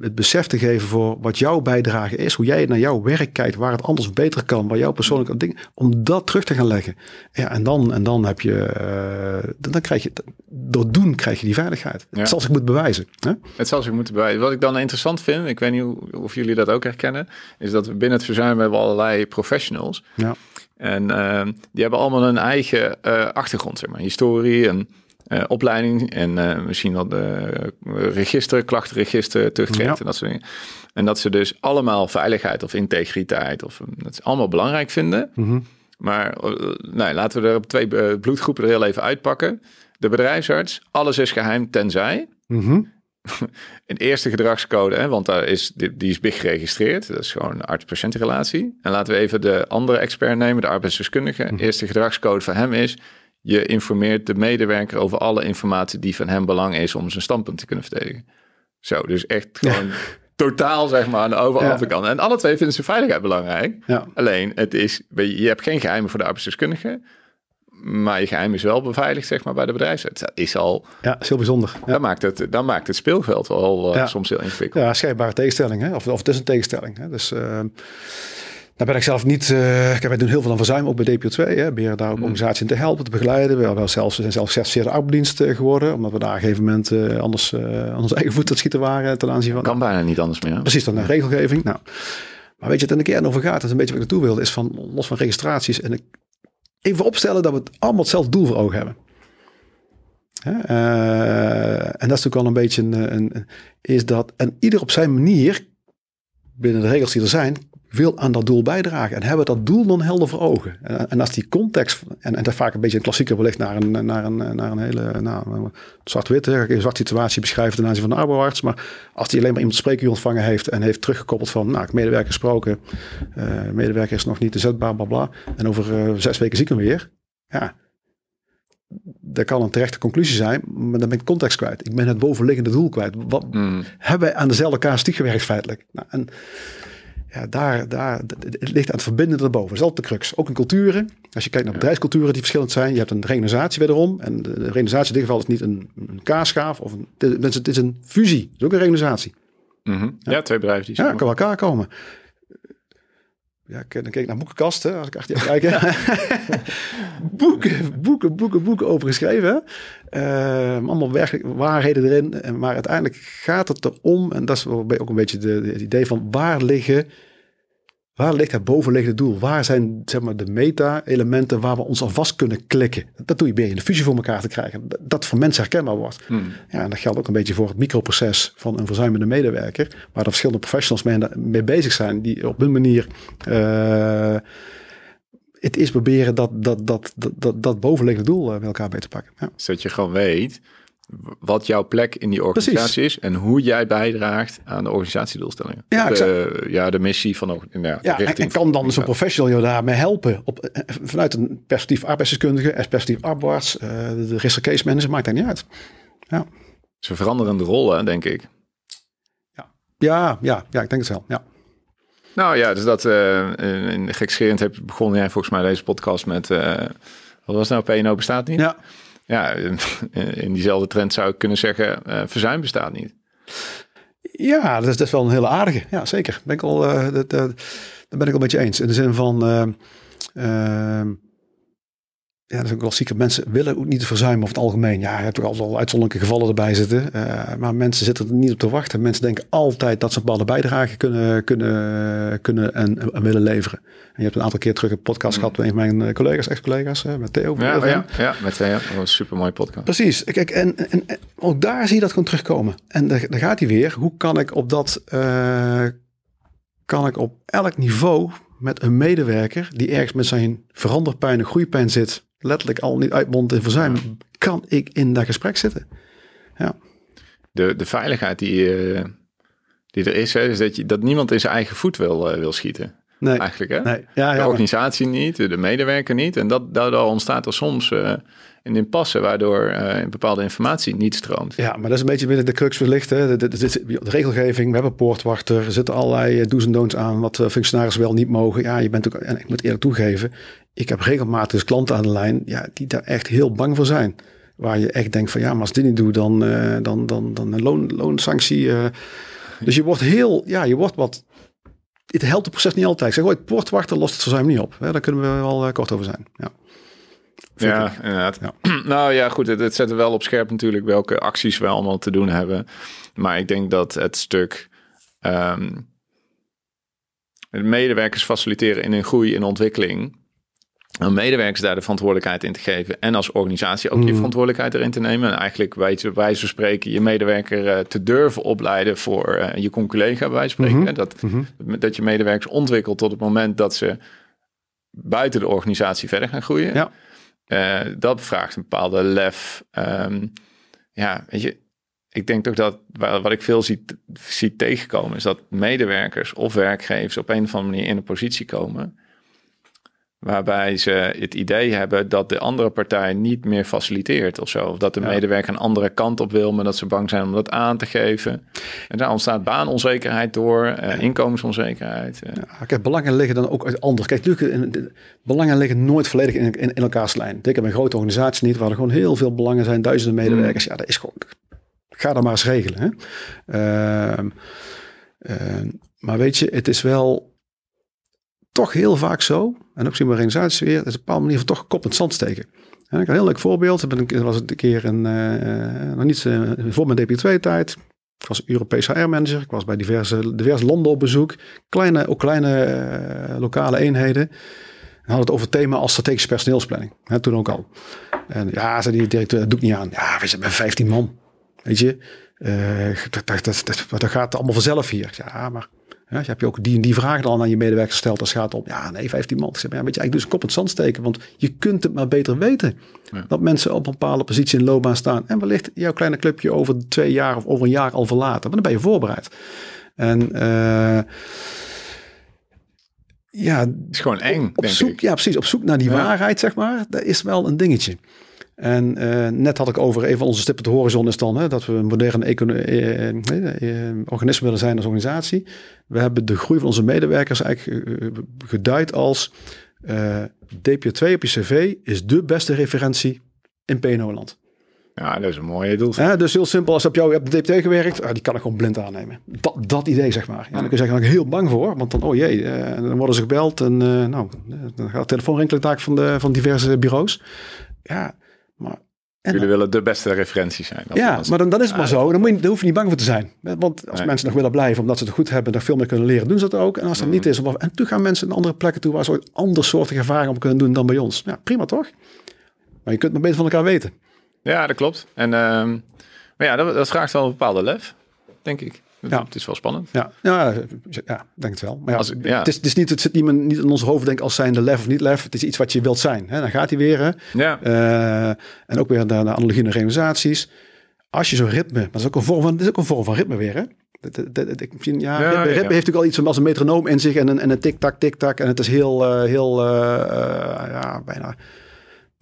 [SPEAKER 2] het besef te geven voor wat jouw bijdrage is, hoe jij naar jouw werk kijkt, waar het anders beter kan, waar jouw persoonlijke ding, om dat terug te gaan leggen. Ja, en dan, en dan heb je, eh, dan, dan krijg je, door doen krijg je die veiligheid.
[SPEAKER 1] Ja.
[SPEAKER 2] Het zal zich moeten bewijzen. Hè?
[SPEAKER 1] Het zal zich moeten bewijzen. Wat ik dan interessant vind, ik weet niet of jullie dat ook herkennen, is dat we binnen het verzuim hebben allerlei professionals.
[SPEAKER 2] Ja.
[SPEAKER 1] En eh, die hebben allemaal een eigen eh, achtergrond, zeg maar. Historie en eh, opleiding en eh, misschien wel de register, klachtenregister, tuchtrecht
[SPEAKER 2] Ja.
[SPEAKER 1] en dat soort dingen. En dat ze dus allemaal veiligheid of integriteit of eh, dat ze allemaal belangrijk vinden.
[SPEAKER 2] Mhm.
[SPEAKER 1] Maar eh, nou, laten we er op twee eh, bloedgroepen er heel even uitpakken. De bedrijfsarts, alles is geheim tenzij
[SPEAKER 2] Mhm.
[SPEAKER 1] een eerste gedragscode, hè, want daar is, die, die is big geregistreerd. Dat is gewoon een arts-patiëntenrelatie. En laten we even de andere expert nemen, de arbeidsdeskundige. Eerste gedragscode van hem is... je informeert de medewerker over alle informatie die van hem belang is... om zijn standpunt te kunnen verdedigen. Zo, dus echt gewoon totaal zeg maar aan de over-
[SPEAKER 2] Ja.
[SPEAKER 1] overkant. En alle twee vinden ze veiligheid belangrijk.
[SPEAKER 2] Ja.
[SPEAKER 1] Alleen, het is, je hebt geen geheimen voor de arbeidsdeskundige... maar je geheim is wel beveiligd zeg maar, bij de bedrijfsarts. Dat is al...
[SPEAKER 2] Ja, is heel bijzonder. Ja.
[SPEAKER 1] Dat, maakt het, dat maakt het speelveld wel eh, soms heel ingewikkeld.
[SPEAKER 2] Ja, schijnbare tegenstelling. Hè? Of, of het is een tegenstelling. Hè? Dus eh, daar ben ik zelf niet... kijk, wij doen heel veel aan verzuim, ook bij DPO2. Hè? Proberen daar ook organisaties in te helpen, te begeleiden. We, hebben wel zelfs, we zijn zelfs certificeerde geworden. Omdat we daar op een gegeven moment eh, anders eh, aan onze eigen voet aan schieten waren. Ten aanzien van...
[SPEAKER 1] Kan bijna niet anders meer.
[SPEAKER 2] Precies, dan een regelgeving. Nou, maar weet je, het in de kern over gaat, dat is een beetje wat ik naartoe wilde, is van los van registraties. En ik, even opstellen dat we het allemaal hetzelfde doel voor ogen hebben. Hè, en dat is natuurlijk wel een beetje een- is dat, en ieder op zijn manier, binnen de regels die er zijn, wil aan dat doel bijdragen. En hebben dat doel dan helder voor ogen. En, en als die context, en, en dat vaak een beetje een klassieker wellicht naar een, naar een, naar een hele nou, zwart-wit, een zwart situatie beschrijven ten aanzien van de arbeidsarts. Maar als die alleen maar iemand spreekuur ontvangen heeft en heeft teruggekoppeld van, nou, ik heb medewerker gesproken, eh, medewerker is nog niet inzetbaar, bla bla. En over eh, zes weken zie ik hem weer. Ja, dat kan een terechte conclusie zijn, maar dan ben ik context kwijt. Ik ben het bovenliggende doel kwijt. Wat,
[SPEAKER 1] Mm.
[SPEAKER 2] hebben wij aan dezelfde casuïstiek gewerkt feitelijk? Nou, en ja, daar, daar, het ligt aan het verbinden erboven. Dat is altijd de crux. Ook in culturen. Als je kijkt naar bedrijfsculturen die verschillend zijn. Je hebt een reorganisatie wederom. En de, reorganisatie in dit geval is niet een, een kaasschaaf. Of een, het, is, het is een fusie. Is ook een reorganisatie.
[SPEAKER 1] Mhm. Ja, twee bedrijven die
[SPEAKER 2] Ja, kan elkaar komen. Ja, ik, dan kijk ik naar boekenkasten. Als ik achter je kijk. boeken, boeken, boeken, boeken over geschreven. Eh, allemaal werkelijk waarheden erin. Maar uiteindelijk gaat het erom. En dat is ook een beetje de, de- het idee van waar liggen Waar ligt het bovenliggende doel? Waar zijn zeg maar, de meta-elementen waar we ons al vast kunnen klikken? Dat doe je meer in de fusie voor elkaar te krijgen. Dat- voor mensen herkenbaar wordt.
[SPEAKER 1] Hmm.
[SPEAKER 2] Ja, en dat geldt ook een beetje voor het microproces van een verzuimende medewerker. Waar er verschillende professionals mee, mee bezig zijn. Die op hun manier eh, het is proberen dat, dat, dat, dat, dat, bovenliggende doel eh, met elkaar bij te pakken. Ja.
[SPEAKER 1] Zodat je gewoon weet wat jouw plek in die organisatie is en hoe jij bijdraagt aan de organisatiedoelstellingen.
[SPEAKER 2] Ja,
[SPEAKER 1] de, ja, de missie van ook. Ja,
[SPEAKER 2] Ja, en,
[SPEAKER 1] richting
[SPEAKER 2] en kan dan zo'n professional je daarmee helpen? Op, eh, vanuit een perspectief arbeidsdeskundige, een perspectief arbeids, eh, de risk case manager, maakt dat niet uit. Ja,
[SPEAKER 1] Ze veranderende rollen, denk ik.
[SPEAKER 2] ja, ja, ja ik denk het wel. Ja.
[SPEAKER 1] Nou ja, dus dat uh, in gekscherend heb begon jij volgens mij deze podcast met uh, wat was nou PNO bestaat niet?
[SPEAKER 2] Ja.
[SPEAKER 1] Ja, in diezelfde trend zou ik kunnen zeggen uh, verzuim bestaat niet.
[SPEAKER 2] Ja, dat is, dat wel een hele aardige. Ja, zeker. Ben ik al, uh, dat, ben ik al met je eens. In de zin van, uh, ja, dat is ook wel ziek. Mensen willen ook niet verzuimen over het algemeen. Ja, je hebt ook altijd al uitzonderlijke gevallen erbij zitten. Uh, maar mensen zitten er niet op te wachten. Mensen denken altijd dat ze een bepaalde bijdrage kunnen, kunnen, kunnen en, en, willen leveren. En je hebt een aantal keer terug een podcast mm. gehad met een van mijn collega's, ex-collega's, met Theo.
[SPEAKER 1] Ja, oh ja, ja, met Theo. Was een super mooie podcast.
[SPEAKER 2] Precies. Kijk, en, en, en, ook daar zie je dat gewoon terugkomen. En daar, daar gaat hij weer. Hoe kan ik op dat, uh, kan ik op elk niveau met een medewerker die ergens met zijn veranderpijn en groeipijn zit, letterlijk al niet uitmond in verzuim, kan ik in dat gesprek zitten. Ja.
[SPEAKER 1] De, de veiligheid die, uh, die er is, hè, is dat, je, dat niemand in zijn eigen voet wil, uh, wil schieten.
[SPEAKER 2] Nee.
[SPEAKER 1] Eigenlijk, hè?
[SPEAKER 2] Nee. Ja, ja,
[SPEAKER 1] de organisatie niet, de medewerker niet. En dat, daardoor ontstaat er soms uh, een impasse, waardoor uh, bepaalde informatie niet stroomt.
[SPEAKER 2] Ja, maar dat is een beetje binnen de crux wellicht. Hè. De, de, de, regelgeving, we hebben poortwachter, er zitten allerlei eh, do's en don'ts aan wat functionarissen wel niet mogen. Ja, je bent ook, en ik moet eerlijk toegeven, ik heb regelmatig dus klanten aan de lijn ja, die daar echt heel bang voor zijn. Waar je echt denkt van ja, maar als dit niet doe, dan, dan, dan, dan een loon, loonsanctie. Dus je wordt heel, ja, je wordt wat het helpt het proces niet altijd. Ik zeg, ooit poortwachten lost het verzuim niet op. Daar kunnen we wel kort over zijn. Ja,
[SPEAKER 1] ja inderdaad. Ja. nou ja, goed. Het, het zet er wel op scherp natuurlijk welke acties we allemaal te doen hebben. Maar ik denk dat het stuk um, medewerkers faciliteren in hun groei en ontwikkeling. Om medewerkers daar de verantwoordelijkheid in te geven. En als organisatie ook mm. je verantwoordelijkheid erin te nemen. En eigenlijk bij wijze van spreken je medewerker uh, te durven opleiden voor uh, je collega bij wijze van spreken. Mm-hmm. Dat, mm-hmm. dat je medewerkers ontwikkelt tot het moment dat ze buiten de organisatie verder gaan groeien.
[SPEAKER 2] Ja.
[SPEAKER 1] Uh, dat vraagt een bepaalde lef. Um, ja, weet je, ik denk ook dat wat ik veel zie, zie tegenkomen, is dat medewerkers of werkgevers op een of andere manier in een positie komen. Waarbij ze het idee hebben dat de andere partij niet meer faciliteert of zo. Of dat de ja. medewerker een andere kant op wil, maar dat ze bang zijn om dat aan te geven. En daar ontstaat baanonzekerheid door, uh, inkomensonzekerheid. Uh.
[SPEAKER 2] Ja, kijk, belangen liggen dan ook uit anders. Kijk, natuurlijk, belangen liggen nooit volledig in, in, in elkaars lijn. Ik heb een grote organisatie niet, waar er gewoon heel veel belangen zijn, duizenden medewerkers. Mm. Ja, dat is gewoon. Ga dat maar eens regelen. Hè? Uh, maar weet je, het is wel toch heel vaak zo, en ook zien we organisaties weer, dat een bepaalde manier van toch kop in het zand steken. En ik een heel leuk voorbeeld. Er was een keer een, uh, nog niet uh, voor mijn DP2-tijd. Ik was Europees HR-manager. Ik was bij diverse, diverse landen op bezoek. Kleine, ook kleine lokale eenheden. En hadden het over het thema als strategische personeelsplanning. Hè, toen ook al. En ja, zei die directeur, dat doe ik niet aan. Ja, we zitten met 15 man. Weet je, dat, dat, dat, dat, gaat allemaal vanzelf hier. Ja, maar ja, je hebt je ook die en die vragen dan aan je medewerkers gesteld. Als het gaat om, ja, nee, 15 man. Ik zeg, ja, weet je, eigenlijk dus kop in het zand steken. Want je kunt het maar beter weten. Ja. Dat mensen op een bepaalde positie in loopbaan staan. En wellicht jouw kleine clubje over twee jaar of over een jaar al verlaten. Maar dan ben je voorbereid. En uh, ja,
[SPEAKER 1] het is gewoon eng.
[SPEAKER 2] Op, op zoek,
[SPEAKER 1] ik.
[SPEAKER 2] Ja, precies. Op zoek naar die ja. waarheid, zeg maar. Dat is wel een dingetje. En uh, net had ik over even onze stip op de horizon is dan hè, dat we een moderne uh, uh, organisme willen zijn als organisatie. We hebben de groei van onze medewerkers eigenlijk geduid als DP2 op je cv is de beste referentie in PNO-land.
[SPEAKER 1] Ja, dat is een mooie doel.
[SPEAKER 2] Ja, dus heel simpel, als op jou hebt DPT gewerkt, ah, die kan ik gewoon blind aannemen. Dat, dat idee, zeg maar. Ja, dan kun je zeggen, ik heel bang voor, want dan, oh jee, uh, dan worden ze gebeld en uh, nou, dan gaat de telefoonrinkeltaak van, de, van diverse bureaus. Ja,
[SPEAKER 1] Jullie willen de beste referentie zijn. Dat
[SPEAKER 2] Ja, maar dan, dan is het maar zo. Dan, moet je, daar hoef je niet bang voor te zijn. Want als
[SPEAKER 1] Nee.
[SPEAKER 2] mensen nog willen blijven omdat ze het goed hebben, nog veel meer kunnen leren, doen ze dat ook. En als dat
[SPEAKER 1] Mhm.
[SPEAKER 2] niet is, of- en toen gaan mensen naar andere plekken toe waar ze ooit ander soortige ervaringen op kunnen doen dan bij ons. Ja, prima toch? Maar je kunt het maar beter van elkaar weten.
[SPEAKER 1] Ja, dat klopt. En, ehm, maar ja, dat, dat vraagt wel een bepaalde lef, denk ik.
[SPEAKER 2] Ja.
[SPEAKER 1] Het is wel spannend.
[SPEAKER 2] Ja, ja, ja denk het wel. Maar ja,
[SPEAKER 1] Als- ja.
[SPEAKER 2] Het, is, het, is niet, het zit niet, niet in ons hoofd denk als zijnde lef of niet lef. Het is iets wat je wilt zijn. Hè? Dan gaat hij weer. Hè?
[SPEAKER 1] Ja,
[SPEAKER 2] Eh, en ook weer naar de analogie naar organisaties. Als je zo'n ritme, maar dat is ook een vorm van, dat is ook een vorm van ritme weer. Hè? Dat, dat, dat- ik vind, ja,
[SPEAKER 1] Ja,
[SPEAKER 2] ritme,
[SPEAKER 1] ja,
[SPEAKER 2] heeft natuurlijk al iets van als een metronoom in zich en een, en een tik-tak, tik-tak. En het is heel, eh, heel eh, ja, bijna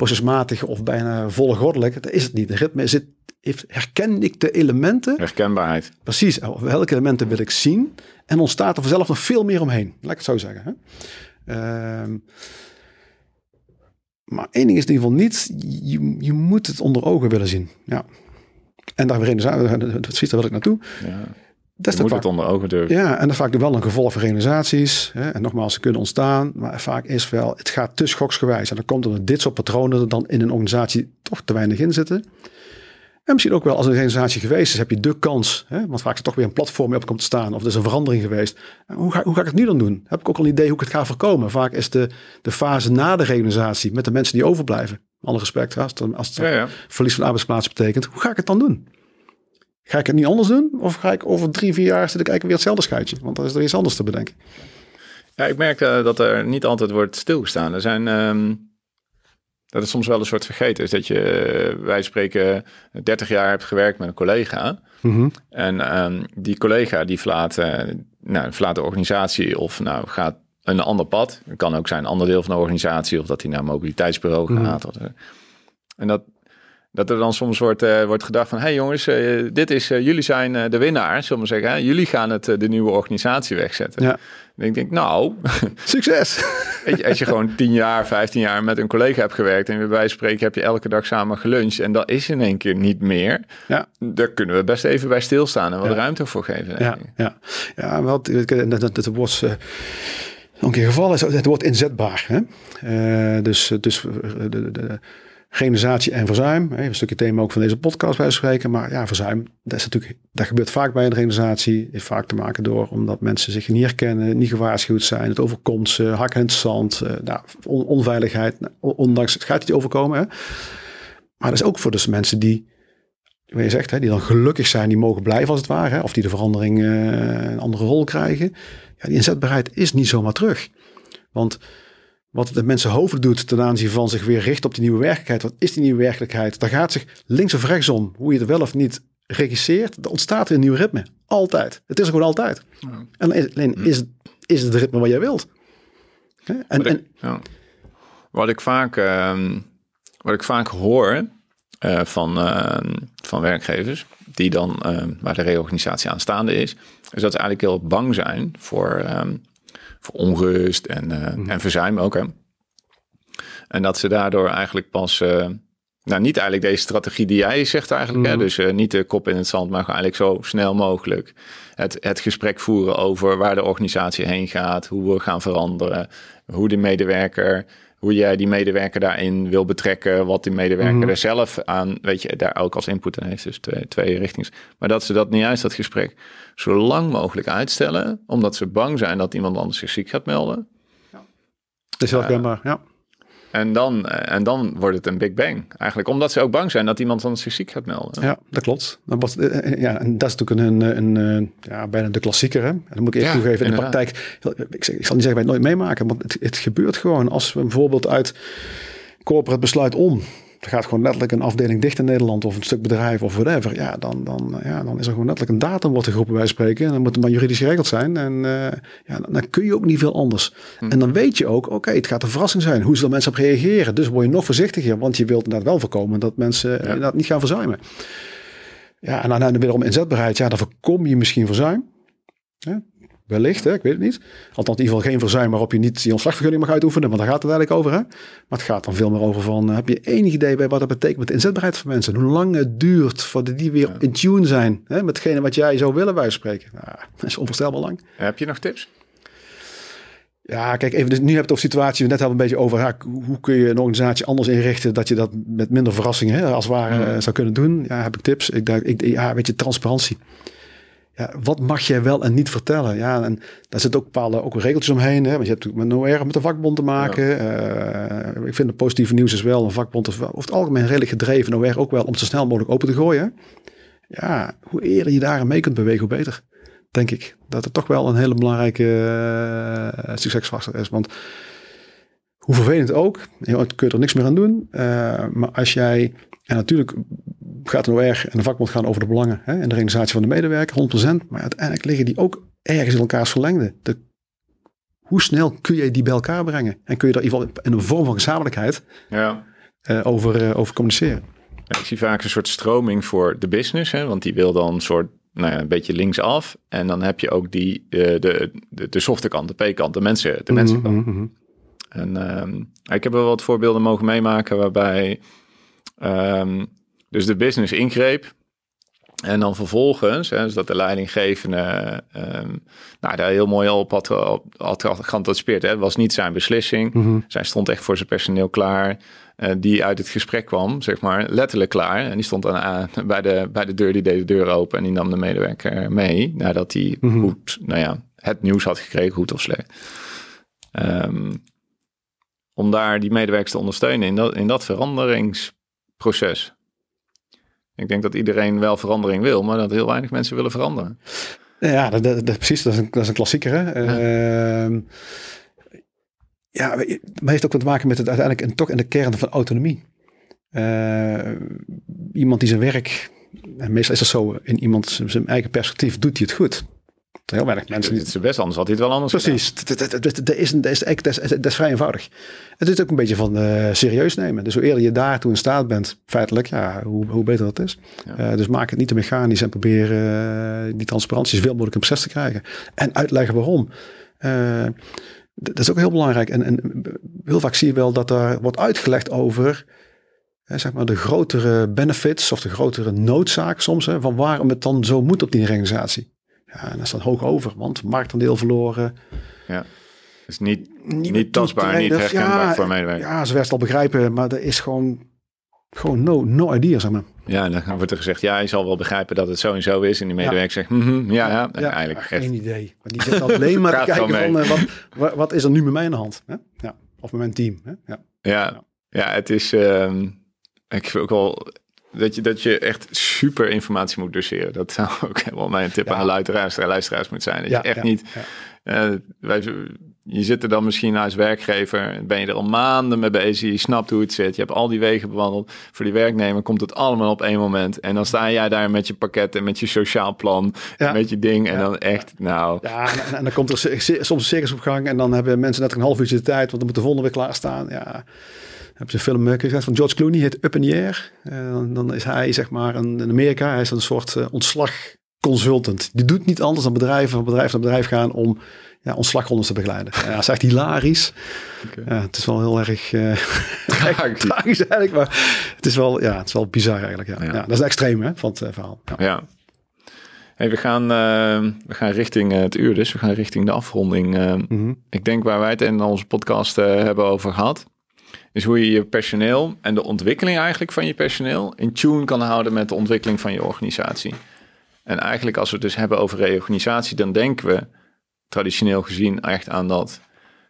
[SPEAKER 2] procesmatig of bijna volgordelijk. Dat is het niet. De ritme zit, heeft, herken ik de elementen
[SPEAKER 1] herkenbaarheid.
[SPEAKER 2] Precies, welke elementen wil ik zien? En ontstaat er vanzelf nog veel meer omheen. Laat ik het zo zeggen. Hè? Ehm, maar één ding is in ieder geval niet, je, je moet het onder ogen willen zien. Ja. En daar weer in, precies daar wil ik naartoe.
[SPEAKER 1] Ja.
[SPEAKER 2] Dat is
[SPEAKER 1] Je
[SPEAKER 2] dat
[SPEAKER 1] moet
[SPEAKER 2] vaak,
[SPEAKER 1] het onder ogen durven.
[SPEAKER 2] ja, en dat is vaak wel een gevolg van realisaties. Hè? En nogmaals, ze kunnen ontstaan. Maar vaak is wel, het gaat te schoksgewijs. En dan komt er dit soort patronen er dan in een organisatie toch te weinig in zitten. En misschien ook wel als een organisatie geweest is, heb je de kans. Hè? Want vaak is er toch weer een platform mee op komt te staan. Of er is een verandering geweest. Hoe ga, hoe ga ik het nu dan doen? Heb ik ook al een idee hoe ik het ga voorkomen? Vaak is de, de fase na de reorganisatie met de mensen die overblijven. Alle respect, als het, als het
[SPEAKER 1] Ja, ja.
[SPEAKER 2] verlies van arbeidsplaats betekent. Hoe ga ik het dan doen? Ga ik het niet anders doen? Of ga ik over drie, vier jaar zit ik eigenlijk weer hetzelfde schuitje? Want dan is er iets anders te bedenken.
[SPEAKER 1] Ja, ik merk eh, dat er niet altijd wordt stilgestaan. Er zijn, ehm, dat is soms wel een soort vergeten. Is dat je, eh, wij spreken, 30 jaar hebt gewerkt met een collega. En ehm, die collega die verlaat, eh, nou, verlaat de organisatie of nou, gaat een ander pad. Het kan ook zijn een ander deel van de organisatie of dat hij naar een mobiliteitsbureau
[SPEAKER 2] Mhm.
[SPEAKER 1] gaat. Of, eh. en dat, dat er dan soms wordt, eh, wordt gedacht van... hé hey jongens, eh, dit is, eh, jullie zijn de winnaar, zullen we zeggen. Hè? Jullie gaan het, de nieuwe organisatie wegzetten.
[SPEAKER 2] Ja.
[SPEAKER 1] En ik denk, nou,
[SPEAKER 2] Succes!
[SPEAKER 1] je, als je gewoon 10 jaar, 15 jaar met een collega hebt gewerkt... en bij wijze van spreken heb je elke dag samen geluncht... en dat is in één keer niet meer...
[SPEAKER 2] Ja.
[SPEAKER 1] daar kunnen we best even bij stilstaan en wat
[SPEAKER 2] Ja.
[SPEAKER 1] ruimte voor geven.
[SPEAKER 2] Ja, ja. ja wel, eh, nog een keer geval is, het wordt inzetbaar. Hè? Dus dus de, de, Reorganisatie en verzuim. Een stukje thema ook van deze podcast bij spreken. Maar ja, verzuim, dat, is natuurlijk, dat gebeurt vaak bij een reorganisatie. Heeft vaak te maken door omdat mensen zich niet herkennen, niet gewaarschuwd zijn. Het overkomt ze, hak in het zand, eh, nou, on- onveiligheid. Nou, ondanks het gaat niet overkomen. Hè. Maar dat is ook voor dus mensen die, je zegt, hè, die dan gelukkig zijn, die mogen blijven als het ware. Hè, of die de verandering eh, een andere rol krijgen. Ja, die inzetbaarheid is niet zomaar terug. Want wat het in mensen hoofden doet ten aanzien van zich weer richten op die nieuwe werkelijkheid. Wat is die nieuwe werkelijkheid? Daar gaat zich links of rechtsom, hoe je het wel of niet regisseert, er ontstaat weer een nieuw ritme. Altijd. Het is er gewoon altijd. En alleen is het, is het ritme wat jij wilt. En,
[SPEAKER 1] Wat ik,
[SPEAKER 2] en,
[SPEAKER 1] ja. wat ik vaak, ehm, wat ik vaak hoor eh, van, ehm, van werkgevers, die dan ehm, waar de reorganisatie aanstaande is, is dat ze eigenlijk heel bang zijn voor, voor onrust en, eh, en verzuim ook. Hè. En dat ze daardoor eigenlijk pas, eh, nou niet eigenlijk deze strategie die jij zegt eigenlijk, hè,
[SPEAKER 2] Mhm.
[SPEAKER 1] dus eh, niet de kop in het zand, maar gewoon eigenlijk zo snel mogelijk het, het gesprek voeren over waar de organisatie heen gaat, hoe we gaan veranderen, hoe de medewerker, hoe jij die medewerker daarin wil betrekken, wat die medewerker
[SPEAKER 2] Mhm.
[SPEAKER 1] er zelf aan, weet je, daar ook als input in heeft. Dus twee, twee richtings. Maar dat ze dat niet juist, dat gesprek, zo lang mogelijk uitstellen, omdat ze bang zijn dat iemand anders zich ziek gaat melden.
[SPEAKER 2] dat is heel herkenbaar. Ja.
[SPEAKER 1] En dan, eh, en dan wordt het een big bang. Eigenlijk omdat ze ook bang zijn dat iemand anders zich ziek gaat melden.
[SPEAKER 2] Ja, dat klopt. Dat was, eh, ja, en dat is natuurlijk een, een, een, eh, ja, bijna de klassieker. Hè? En dan moet ik eerst
[SPEAKER 1] Ja,
[SPEAKER 2] toegeven, in de praktijk, ik, ik zal niet zeggen wij het nooit meemaken, want het, het gebeurt gewoon. Als we bijvoorbeeld uit corporate besluit om, er gaat gewoon letterlijk een afdeling dicht in Nederland of een stuk bedrijf of whatever. Ja, dan, dan, ja, dan is er gewoon letterlijk een datum wordt er geroepen bij spreken. En dan moet het maar juridisch geregeld zijn. En uh, ja, dan, dan kun je ook niet veel anders.
[SPEAKER 1] Hm.
[SPEAKER 2] En dan weet je ook, oké, okay, het gaat een verrassing zijn. Hoe zullen mensen op reageren? Dus word je nog voorzichtiger, want je wilt inderdaad wel voorkomen dat mensen ja. inderdaad niet gaan verzuimen. Ja, en dan, dan wederom inzetbaarheid. Ja, dan voorkom je misschien verzuim. Ja, wellicht, hè, ik weet het niet. Althans, in ieder geval geen verzuim waarop je niet die ontslagvergunning mag uitoefenen, want daar gaat het eigenlijk over. Hè? Maar het gaat dan veel meer over van, heb je enig idee bij wat dat betekent met de inzetbaarheid van mensen? Hoe lang het duurt voordat die weer ja. in tune zijn hè, met hetgene wat jij zou willen bij spreken? Nou, dat is onvoorstelbaar lang.
[SPEAKER 1] Heb je nog tips?
[SPEAKER 2] Ja, kijk, even, dus nu heb je het over situatie, we net hadden een beetje over, ja, hoe kun je een organisatie anders inrichten dat je dat met minder verrassingen, hè, als het ware, eh, zou kunnen doen. Ja, heb ik tips. Ik ik, ja, weet je, transparantie. Ja, wat mag jij wel en niet vertellen? Ja, en daar zitten ook bepaalde ook regeltjes omheen. Hè? Want je hebt natuurlijk met NOR met de vakbond te maken. Eh, ik vind het positieve nieuws is wel, een vakbond is wel over het algemeen redelijk gedreven. NOR ook wel om zo snel mogelijk open te gooien. Ja, hoe eerder je daarin mee kunt bewegen, hoe beter. Denk ik. Dat het toch wel een hele belangrijke eh, succesfactor is. Want hoe vervelend ook, je kun je er niks meer aan doen. Eh, maar als jij, en natuurlijk gaat de OR en de vakbond gaan over de belangen hè, en de realisatie van de medewerker, 100%. Maar uiteindelijk liggen die ook ergens in elkaars verlengde. De, hoe snel kun je die bij elkaar brengen? En kun je daar in ieder geval in een vorm van gezamenlijkheid
[SPEAKER 1] Ja.
[SPEAKER 2] eh, over, eh, over communiceren?
[SPEAKER 1] Ja, Ik zie vaak een soort stroming voor de business, hè, want die wil dan een soort, nou ja, een beetje linksaf. En dan heb je ook die, eh, de, de, de softe kant, de P-kant, de mensen, de mensenkant.
[SPEAKER 2] Mhm, mhm.
[SPEAKER 1] En ehm, ik heb wel wat voorbeelden mogen meemaken waarbij ehm, dus de business ingreep. En dan vervolgens, hè, dus dat de leidinggevende ehm nou, daar heel mooi op had, op, had geanticipeerd. Het was niet zijn beslissing.
[SPEAKER 2] Mhm.
[SPEAKER 1] Zij stond echt voor zijn personeel klaar. eh, die uit het gesprek kwam, zeg maar, letterlijk klaar. En die stond aan, bij, de, bij de deur, die deed de deur open en die nam de medewerker mee. Nadat hij
[SPEAKER 2] Mhm.
[SPEAKER 1] goed, nou ja, het nieuws had gekregen, goed of slecht. Ehm, om daar die medewerkers te ondersteunen in dat, in dat veranderingsproces. Ik denk dat iedereen wel verandering wil, maar dat heel weinig mensen willen veranderen.
[SPEAKER 2] Ja, dat, dat, dat- precies. Dat is een, dat is een klassieker. Hè? Ehm, ja, maar het heeft ook wat te maken met het uiteindelijk en toch in de kern van autonomie. Eh, iemand die zijn werk, en meestal is dat zo, in iemand zijn eigen perspectief, doet hij het goed. Heel weinig mensen
[SPEAKER 1] Het is best anders, had hij het wel anders.
[SPEAKER 2] Precies, dat- is, is, is, vrij eenvoudig. Het is ook een beetje van eh, serieus nemen. Dus hoe eerder je daartoe in staat bent, feitelijk, ja, hoe, hoe beter dat is.
[SPEAKER 1] Ja.
[SPEAKER 2] Eh, dus maak het niet te mechanisch en probeer eh, die transparantie zoveel mogelijk in proces te krijgen. En uitleggen waarom. Dat is ook heel belangrijk. En, en heel vaak zie je wel dat er wordt uitgelegd over zeg maar de grotere benefits of de grotere noodzaak soms, hè, van waarom het dan zo moet op die organisatie. Ja, en dat is dan hoog over, want marktaandeel verloren.
[SPEAKER 1] Dus niet,
[SPEAKER 2] Nieuwe
[SPEAKER 1] niet tastbaar, niet herkenbaar
[SPEAKER 2] Ja,
[SPEAKER 1] voor medewerkers.
[SPEAKER 2] Ja, ze het al begrijpen, maar er is gewoon, gewoon no, no idea, zeg maar.
[SPEAKER 1] Ja, en dan wordt er gezegd, ja, je zal wel begrijpen dat het zo en zo is. En die medewerker zegt, mhm, ja, ja. En eigenlijk
[SPEAKER 2] geen idee. Maar die zit alleen maar te kijken van, eh, wat, wat, is er nu met mij aan de hand? Hè? Ja. Of met mijn team. Hè? Ja.
[SPEAKER 1] ja, ja, het is, ehm, ik vind ook wel dat je, dat je echt super informatie moet doseren. Dat zou ook wel mijn tip
[SPEAKER 2] Ja.
[SPEAKER 1] aan luisteraars, luisteraars moet zijn. Dat
[SPEAKER 2] Ja,
[SPEAKER 1] je echt
[SPEAKER 2] ja,
[SPEAKER 1] niet, eh, wij, je zit er dan misschien als werkgever, ben je er al maanden mee bezig, je snapt hoe het zit, je hebt al die wegen bewandeld. Voor die werknemer komt het allemaal op één moment. En dan sta jij daar met je pakket en met je sociaal plan,
[SPEAKER 2] Ja.
[SPEAKER 1] met je ding. En
[SPEAKER 2] Ja.
[SPEAKER 1] dan echt, nou,
[SPEAKER 2] Ja, en, dan komt er soms een circus op gang en dan hebben mensen net een half uurtje de tijd, want dan moet de volgende weer klaarstaan. Ja, heb je een film eh, gezien van George Clooney, heet Up in the Air. Eh, dan, is hij zeg maar een, in Amerika, hij is een soort eh, ontslagconsultant. Die doet niet anders dan bedrijven van bedrijf naar bedrijf gaan om ja, ontslagrondes te begeleiden. Ja, dat is echt hilarisch. Ja, het is wel heel erg eh,
[SPEAKER 1] Tragisch.
[SPEAKER 2] eigenlijk, maar het is wel, ja, het is wel bizar eigenlijk. Ja.
[SPEAKER 1] Ja.
[SPEAKER 2] Ja. dat is extreem hè, van het verhaal. Ja.
[SPEAKER 1] Hey, we, gaan, we gaan richting het uur dus. We gaan richting de afronding.
[SPEAKER 2] Mhm.
[SPEAKER 1] ik denk waar wij het in onze podcast hebben over gehad... is hoe je je personeel en de ontwikkeling eigenlijk van je personeel... in tune kan houden met de ontwikkeling van je organisatie. En eigenlijk als we het dus hebben over reorganisatie... dan denken we traditioneel gezien echt aan dat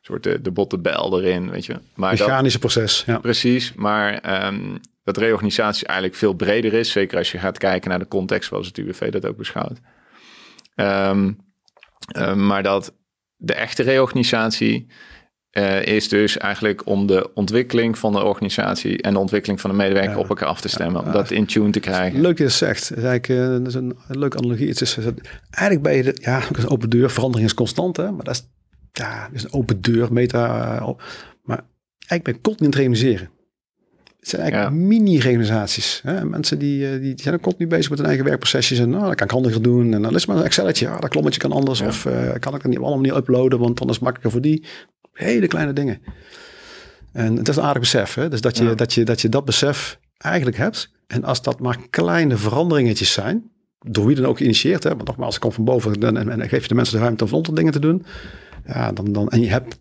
[SPEAKER 1] soort de, de botte bijl erin, weet je. Maar dat,
[SPEAKER 2] Mechanische proces. Ja.
[SPEAKER 1] Precies, maar ehm, dat reorganisatie eigenlijk veel breder is. Zeker als je gaat kijken naar de context zoals het UWV dat ook beschouwt. Ehm, ehm, maar dat de echte reorganisatie eh, is dus eigenlijk om de ontwikkeling van de organisatie en de ontwikkeling van de medewerker
[SPEAKER 2] Ja.
[SPEAKER 1] op elkaar af te stemmen.
[SPEAKER 2] Ja.
[SPEAKER 1] Om dat in tune te krijgen.
[SPEAKER 2] Leuk dat je dat zegt. Het is eigenlijk eh, dat is een, een leuke analogie. Het is, eigenlijk ben je, de, ja, een open deur. Verandering is constant, hè? maar dat is, ja, dat is een open deur, meta. eh, maar eigenlijk ben je continu aan het realiseren. Het zijn eigenlijk mini-realisaties. Mensen die, eh, die, die zijn ook continu bezig met hun eigen werkprocesjes. En nou, dat kan ik handiger doen. En dan is maar een Excelletje. Ah, dat klommetje kan anders.
[SPEAKER 1] Ja.
[SPEAKER 2] Of eh, kan ik dat niet op een andere manier uploaden, want dan is het makkelijker voor die. Hele kleine dingen. En het is een aardig besef. Hè? Dus dat je,
[SPEAKER 1] Ja.
[SPEAKER 2] dat, je, dat je dat besef eigenlijk hebt. En als dat maar kleine veranderingetjes zijn, door wie dan ook geïnitieerd, hè? want nogmaals, het komt van boven en, en, en geef je de mensen de ruimte om vlonder dingen te doen. Ja, dan, dan, en je hebt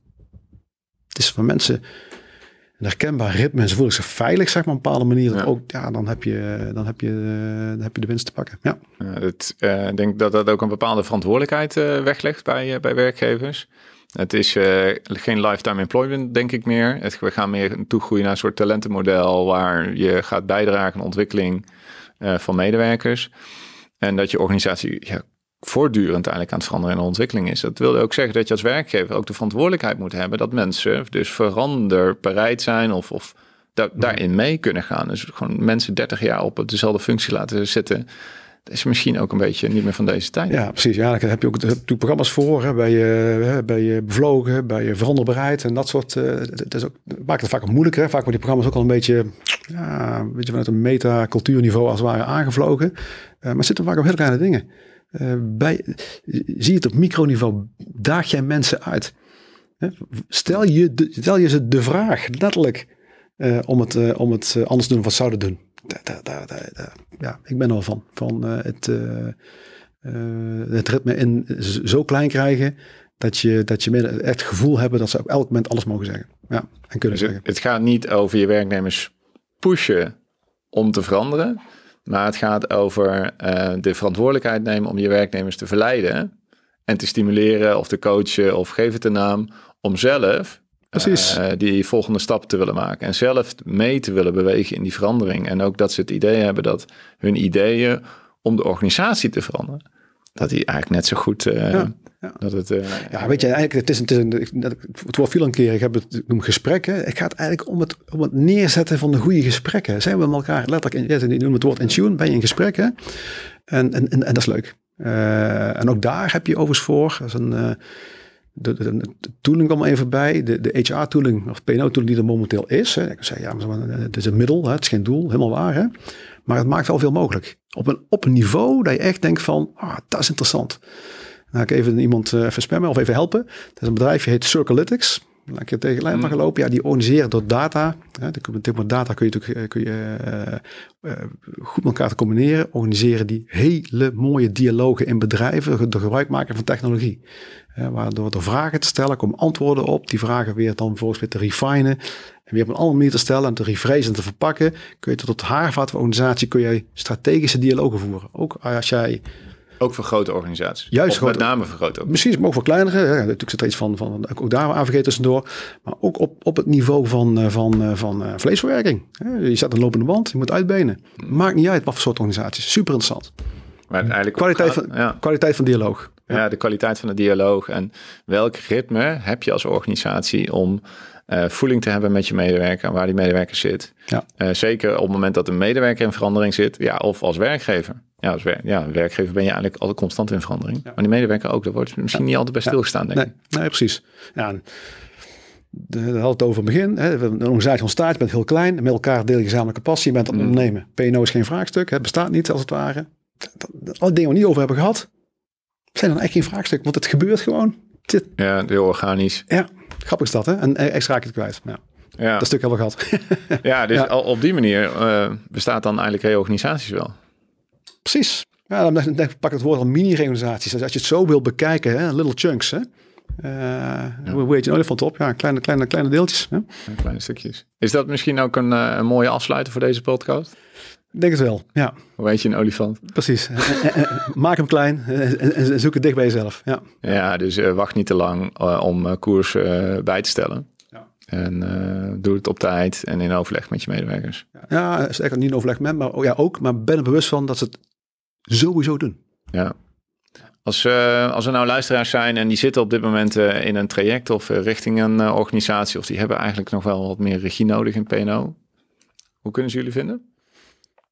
[SPEAKER 2] is voor mensen een herkenbaar ritme en ze voelen zich veilig, zeg maar, op een bepaalde manier.
[SPEAKER 1] Ja.
[SPEAKER 2] Ook, ja, dan heb je, dan heb je, eh, dan heb je de winst te pakken. Ja.
[SPEAKER 1] Het, eh, ik denk dat dat ook een bepaalde verantwoordelijkheid eh, weglegt bij, bij werkgevers. Het is eh, geen lifetime employment, denk ik meer. Het, we gaan meer toegroeien naar een soort talentenmodel waar je gaat bijdragen aan de ontwikkeling eh, van medewerkers. En dat je organisatie ja, voortdurend eigenlijk aan het veranderen en ontwikkeling is. Dat wil ook zeggen dat je als werkgever ook de verantwoordelijkheid moet hebben dat mensen dus veranderbereid zijn of, of da- daarin mee kunnen gaan. Dus gewoon mensen 30 jaar op dezelfde functie laten zitten. Dat is misschien ook een beetje niet meer van deze tijd.
[SPEAKER 2] Ja, precies. Ja, daar heb je ook natuurlijk programma's voor. Hè, bij, je, bij bevlogen, bij veranderbaarheid en dat soort. eh, dat is ook, maakt het vaak moeilijker. Vaak worden die programma's ook al een beetje, ja, een beetje vanuit een meta-cultuurniveau als het ware aangevlogen. Eh, maar het zitten vaak op heel kleine dingen. Eh, bij, zie je het op microniveau, daag jij mensen uit. Hè? Stel, je de, stel je ze de vraag, letterlijk, om het, om het anders doen wat zouden doen. Daar, daar, daar, daar- daar- ja, ik ben wel van. Van eh, het, eh, eh, het ritme in zo klein krijgen dat je, dat je echt het gevoel hebben dat ze op elk moment alles mogen zeggen. Ja, en kunnen
[SPEAKER 1] Dus
[SPEAKER 2] zeggen.
[SPEAKER 1] het gaat niet over je werknemers pushen om te veranderen. Maar het gaat over de verantwoordelijkheid nemen om je werknemers te verleiden. En te stimuleren of te coachen of geef het een naam. Om zelf
[SPEAKER 2] Precies.
[SPEAKER 1] eh, die volgende stap te willen maken. En zelf mee te willen bewegen in die verandering. En ook dat ze het idee hebben dat hun ideeën om de organisatie te veranderen. Dat die eigenlijk net zo goed... eh,
[SPEAKER 2] Ja, ja.
[SPEAKER 1] Dat het, eh,
[SPEAKER 2] Ja, weet je, eigenlijk, het is het, is een, het woord viel een keer, ik heb het ik noem gesprekken. Het gaat eigenlijk om het, om het neerzetten van de goede gesprekken. Zijn we met elkaar letterlijk, in, je noemt het woord in tune, ben je in gesprek hè? En, en, en, en dat is leuk. En ook daar heb je overigens voor, dat is een, de, de, de tooling kwam even bij, de, de HR-tooling of PNO-tooling die er momenteel is. Hè. Ik zeggen, ja, maar het is een middel, het is geen doel, helemaal waar. Hè. Maar het maakt wel veel mogelijk. Op een, op een niveau dat je echt denkt van, ah, dat is interessant. Ga ik even iemand eh, even spammen of even helpen. Dat is een bedrijfje heet Circalytics. Laat ik je tegen lijn van
[SPEAKER 1] Mm.
[SPEAKER 2] gelopen. Ja, die organiseren door data. Hè, de- met met data kun je natuurlijk eh, kun je, eh, eh, goed met elkaar te combineren. Organiseren die hele mooie dialogen in bedrijven door gebruik maken van technologie. Eh, waardoor door vragen te stellen komen antwoorden op. Die vragen weer dan vervolgens weer te refinen. En weer op een andere manier te stellen en te rephrasen en te verpakken. Kun je tot het haarvat van de organisatie kun je strategische dialogen voeren. Ook als jij
[SPEAKER 1] ook voor grote organisaties.
[SPEAKER 2] Juist grote-
[SPEAKER 1] met name voor grote organisaties.
[SPEAKER 2] Misschien ook voor kleinere. Ja, natuurlijk zit er iets van, van ook daar AVG tussendoor. Maar ook op, op het niveau van, eh, van, eh, van eh, vleesverwerking. Je zet een lopende band, je moet uitbenen. Maakt niet uit wat voor soort organisaties. Super interessant.
[SPEAKER 1] Maar uiteindelijk
[SPEAKER 2] Kwaliteit
[SPEAKER 1] gaat-
[SPEAKER 2] van,
[SPEAKER 1] ja.
[SPEAKER 2] kwaliteit van dialoog.
[SPEAKER 1] Ja, de kwaliteit van de dialoog en welk ritme heb je als organisatie om eh, voeling te hebben met je medewerker en waar die medewerker zit.
[SPEAKER 2] Ja.
[SPEAKER 1] Eh, zeker op het moment dat een medewerker in verandering zit, ja, of als werkgever. Ja, als wer- ja, werkgever ben je eigenlijk altijd constant in verandering. Maar die medewerker ook, daar wordt misschien niet altijd bij stilgestaan, denk
[SPEAKER 2] Nee,
[SPEAKER 1] ik.
[SPEAKER 2] nee, precies. Ja, we hadden het over het begin. Hè. Een organisatie ontstaat, je bent heel klein. Met elkaar deel je gezamenlijke passie. Je bent aan het
[SPEAKER 1] Mm.
[SPEAKER 2] ondernemen. PNO is geen vraagstuk. Het bestaat niet, als het ware. Alle dingen waar we niet over hebben gehad, zijn dan echt geen vraagstuk. Want het gebeurt gewoon. Zit-
[SPEAKER 1] Ja, heel organisch.
[SPEAKER 2] Ja, grappig is dat, hè? En extra raak je het kwijt. Ja,
[SPEAKER 1] Ja,
[SPEAKER 2] dat stuk hebben we gehad.
[SPEAKER 1] ja dus
[SPEAKER 2] Ja.
[SPEAKER 1] al op die manier eh, bestaat dan eigenlijk reorganisaties wel.
[SPEAKER 2] Precies. Ja, dan, dan pak ik het woord al mini-reorganisaties. Dus als je het zo wil bekijken, hè? little chunks. Hè? Eh, Hoe weet je een olifant op? Ja, kleine, kleine, kleine deeltjes. Hè?
[SPEAKER 1] Kleine stukjes. Is dat misschien ook een, eh, een mooie afsluiter voor deze podcast?
[SPEAKER 2] Ik denk het wel. Ja,
[SPEAKER 1] Hoe weet je een olifant?
[SPEAKER 2] precies. En- en- en- Maak hem klein en, zoek het dicht bij jezelf. Ja,
[SPEAKER 1] Ja, dus eh, wacht niet te lang eh, om eh, koers eh, bij te stellen.
[SPEAKER 2] Ja.
[SPEAKER 1] En eh, doe het op tijd en in overleg met je medewerkers.
[SPEAKER 2] ja is eigenlijk niet een overleg met, maar oh ja, ook. Maar ben er bewust van dat ze het sowieso doen.
[SPEAKER 1] Ja. Als, eh, als er nou luisteraars zijn en die zitten op dit moment eh, in een traject of eh, richting een eh, organisatie, of die hebben eigenlijk nog wel wat meer regie nodig in PNO, hoe kunnen ze jullie vinden?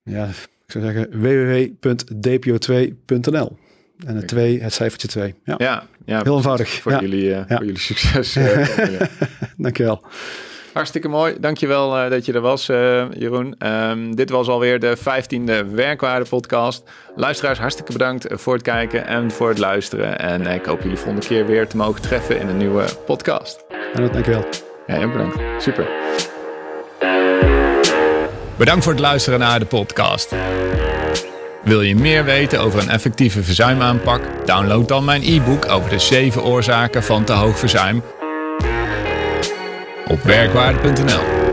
[SPEAKER 2] Ja, ik zou zeggen www.dpo2.nl. En het 2, het cijfertje 2. Ja,
[SPEAKER 1] Ja, ja
[SPEAKER 2] heel eenvoudig.
[SPEAKER 1] voor,
[SPEAKER 2] Ja,
[SPEAKER 1] jullie, eh,
[SPEAKER 2] Ja.
[SPEAKER 1] voor jullie succes. eh,
[SPEAKER 2] dankjewel.
[SPEAKER 1] Hartstikke mooi. Dankjewel uh, dat je er was, uh, Jeroen. Um, dit was alweer de vijftiende Werkwaarde podcast. Luisteraars, hartstikke bedankt voor het kijken en voor het luisteren. En ik hoop jullie volgende keer weer te mogen treffen in een nieuwe podcast.
[SPEAKER 2] Dankjewel.
[SPEAKER 1] Ja, en bedankt. Super. Bedankt voor het luisteren naar de podcast. Wil je meer weten over een effectieve verzuimaanpak? Download dan mijn e-book over de 7 oorzaken van te hoog verzuim op werkwaarde.nl.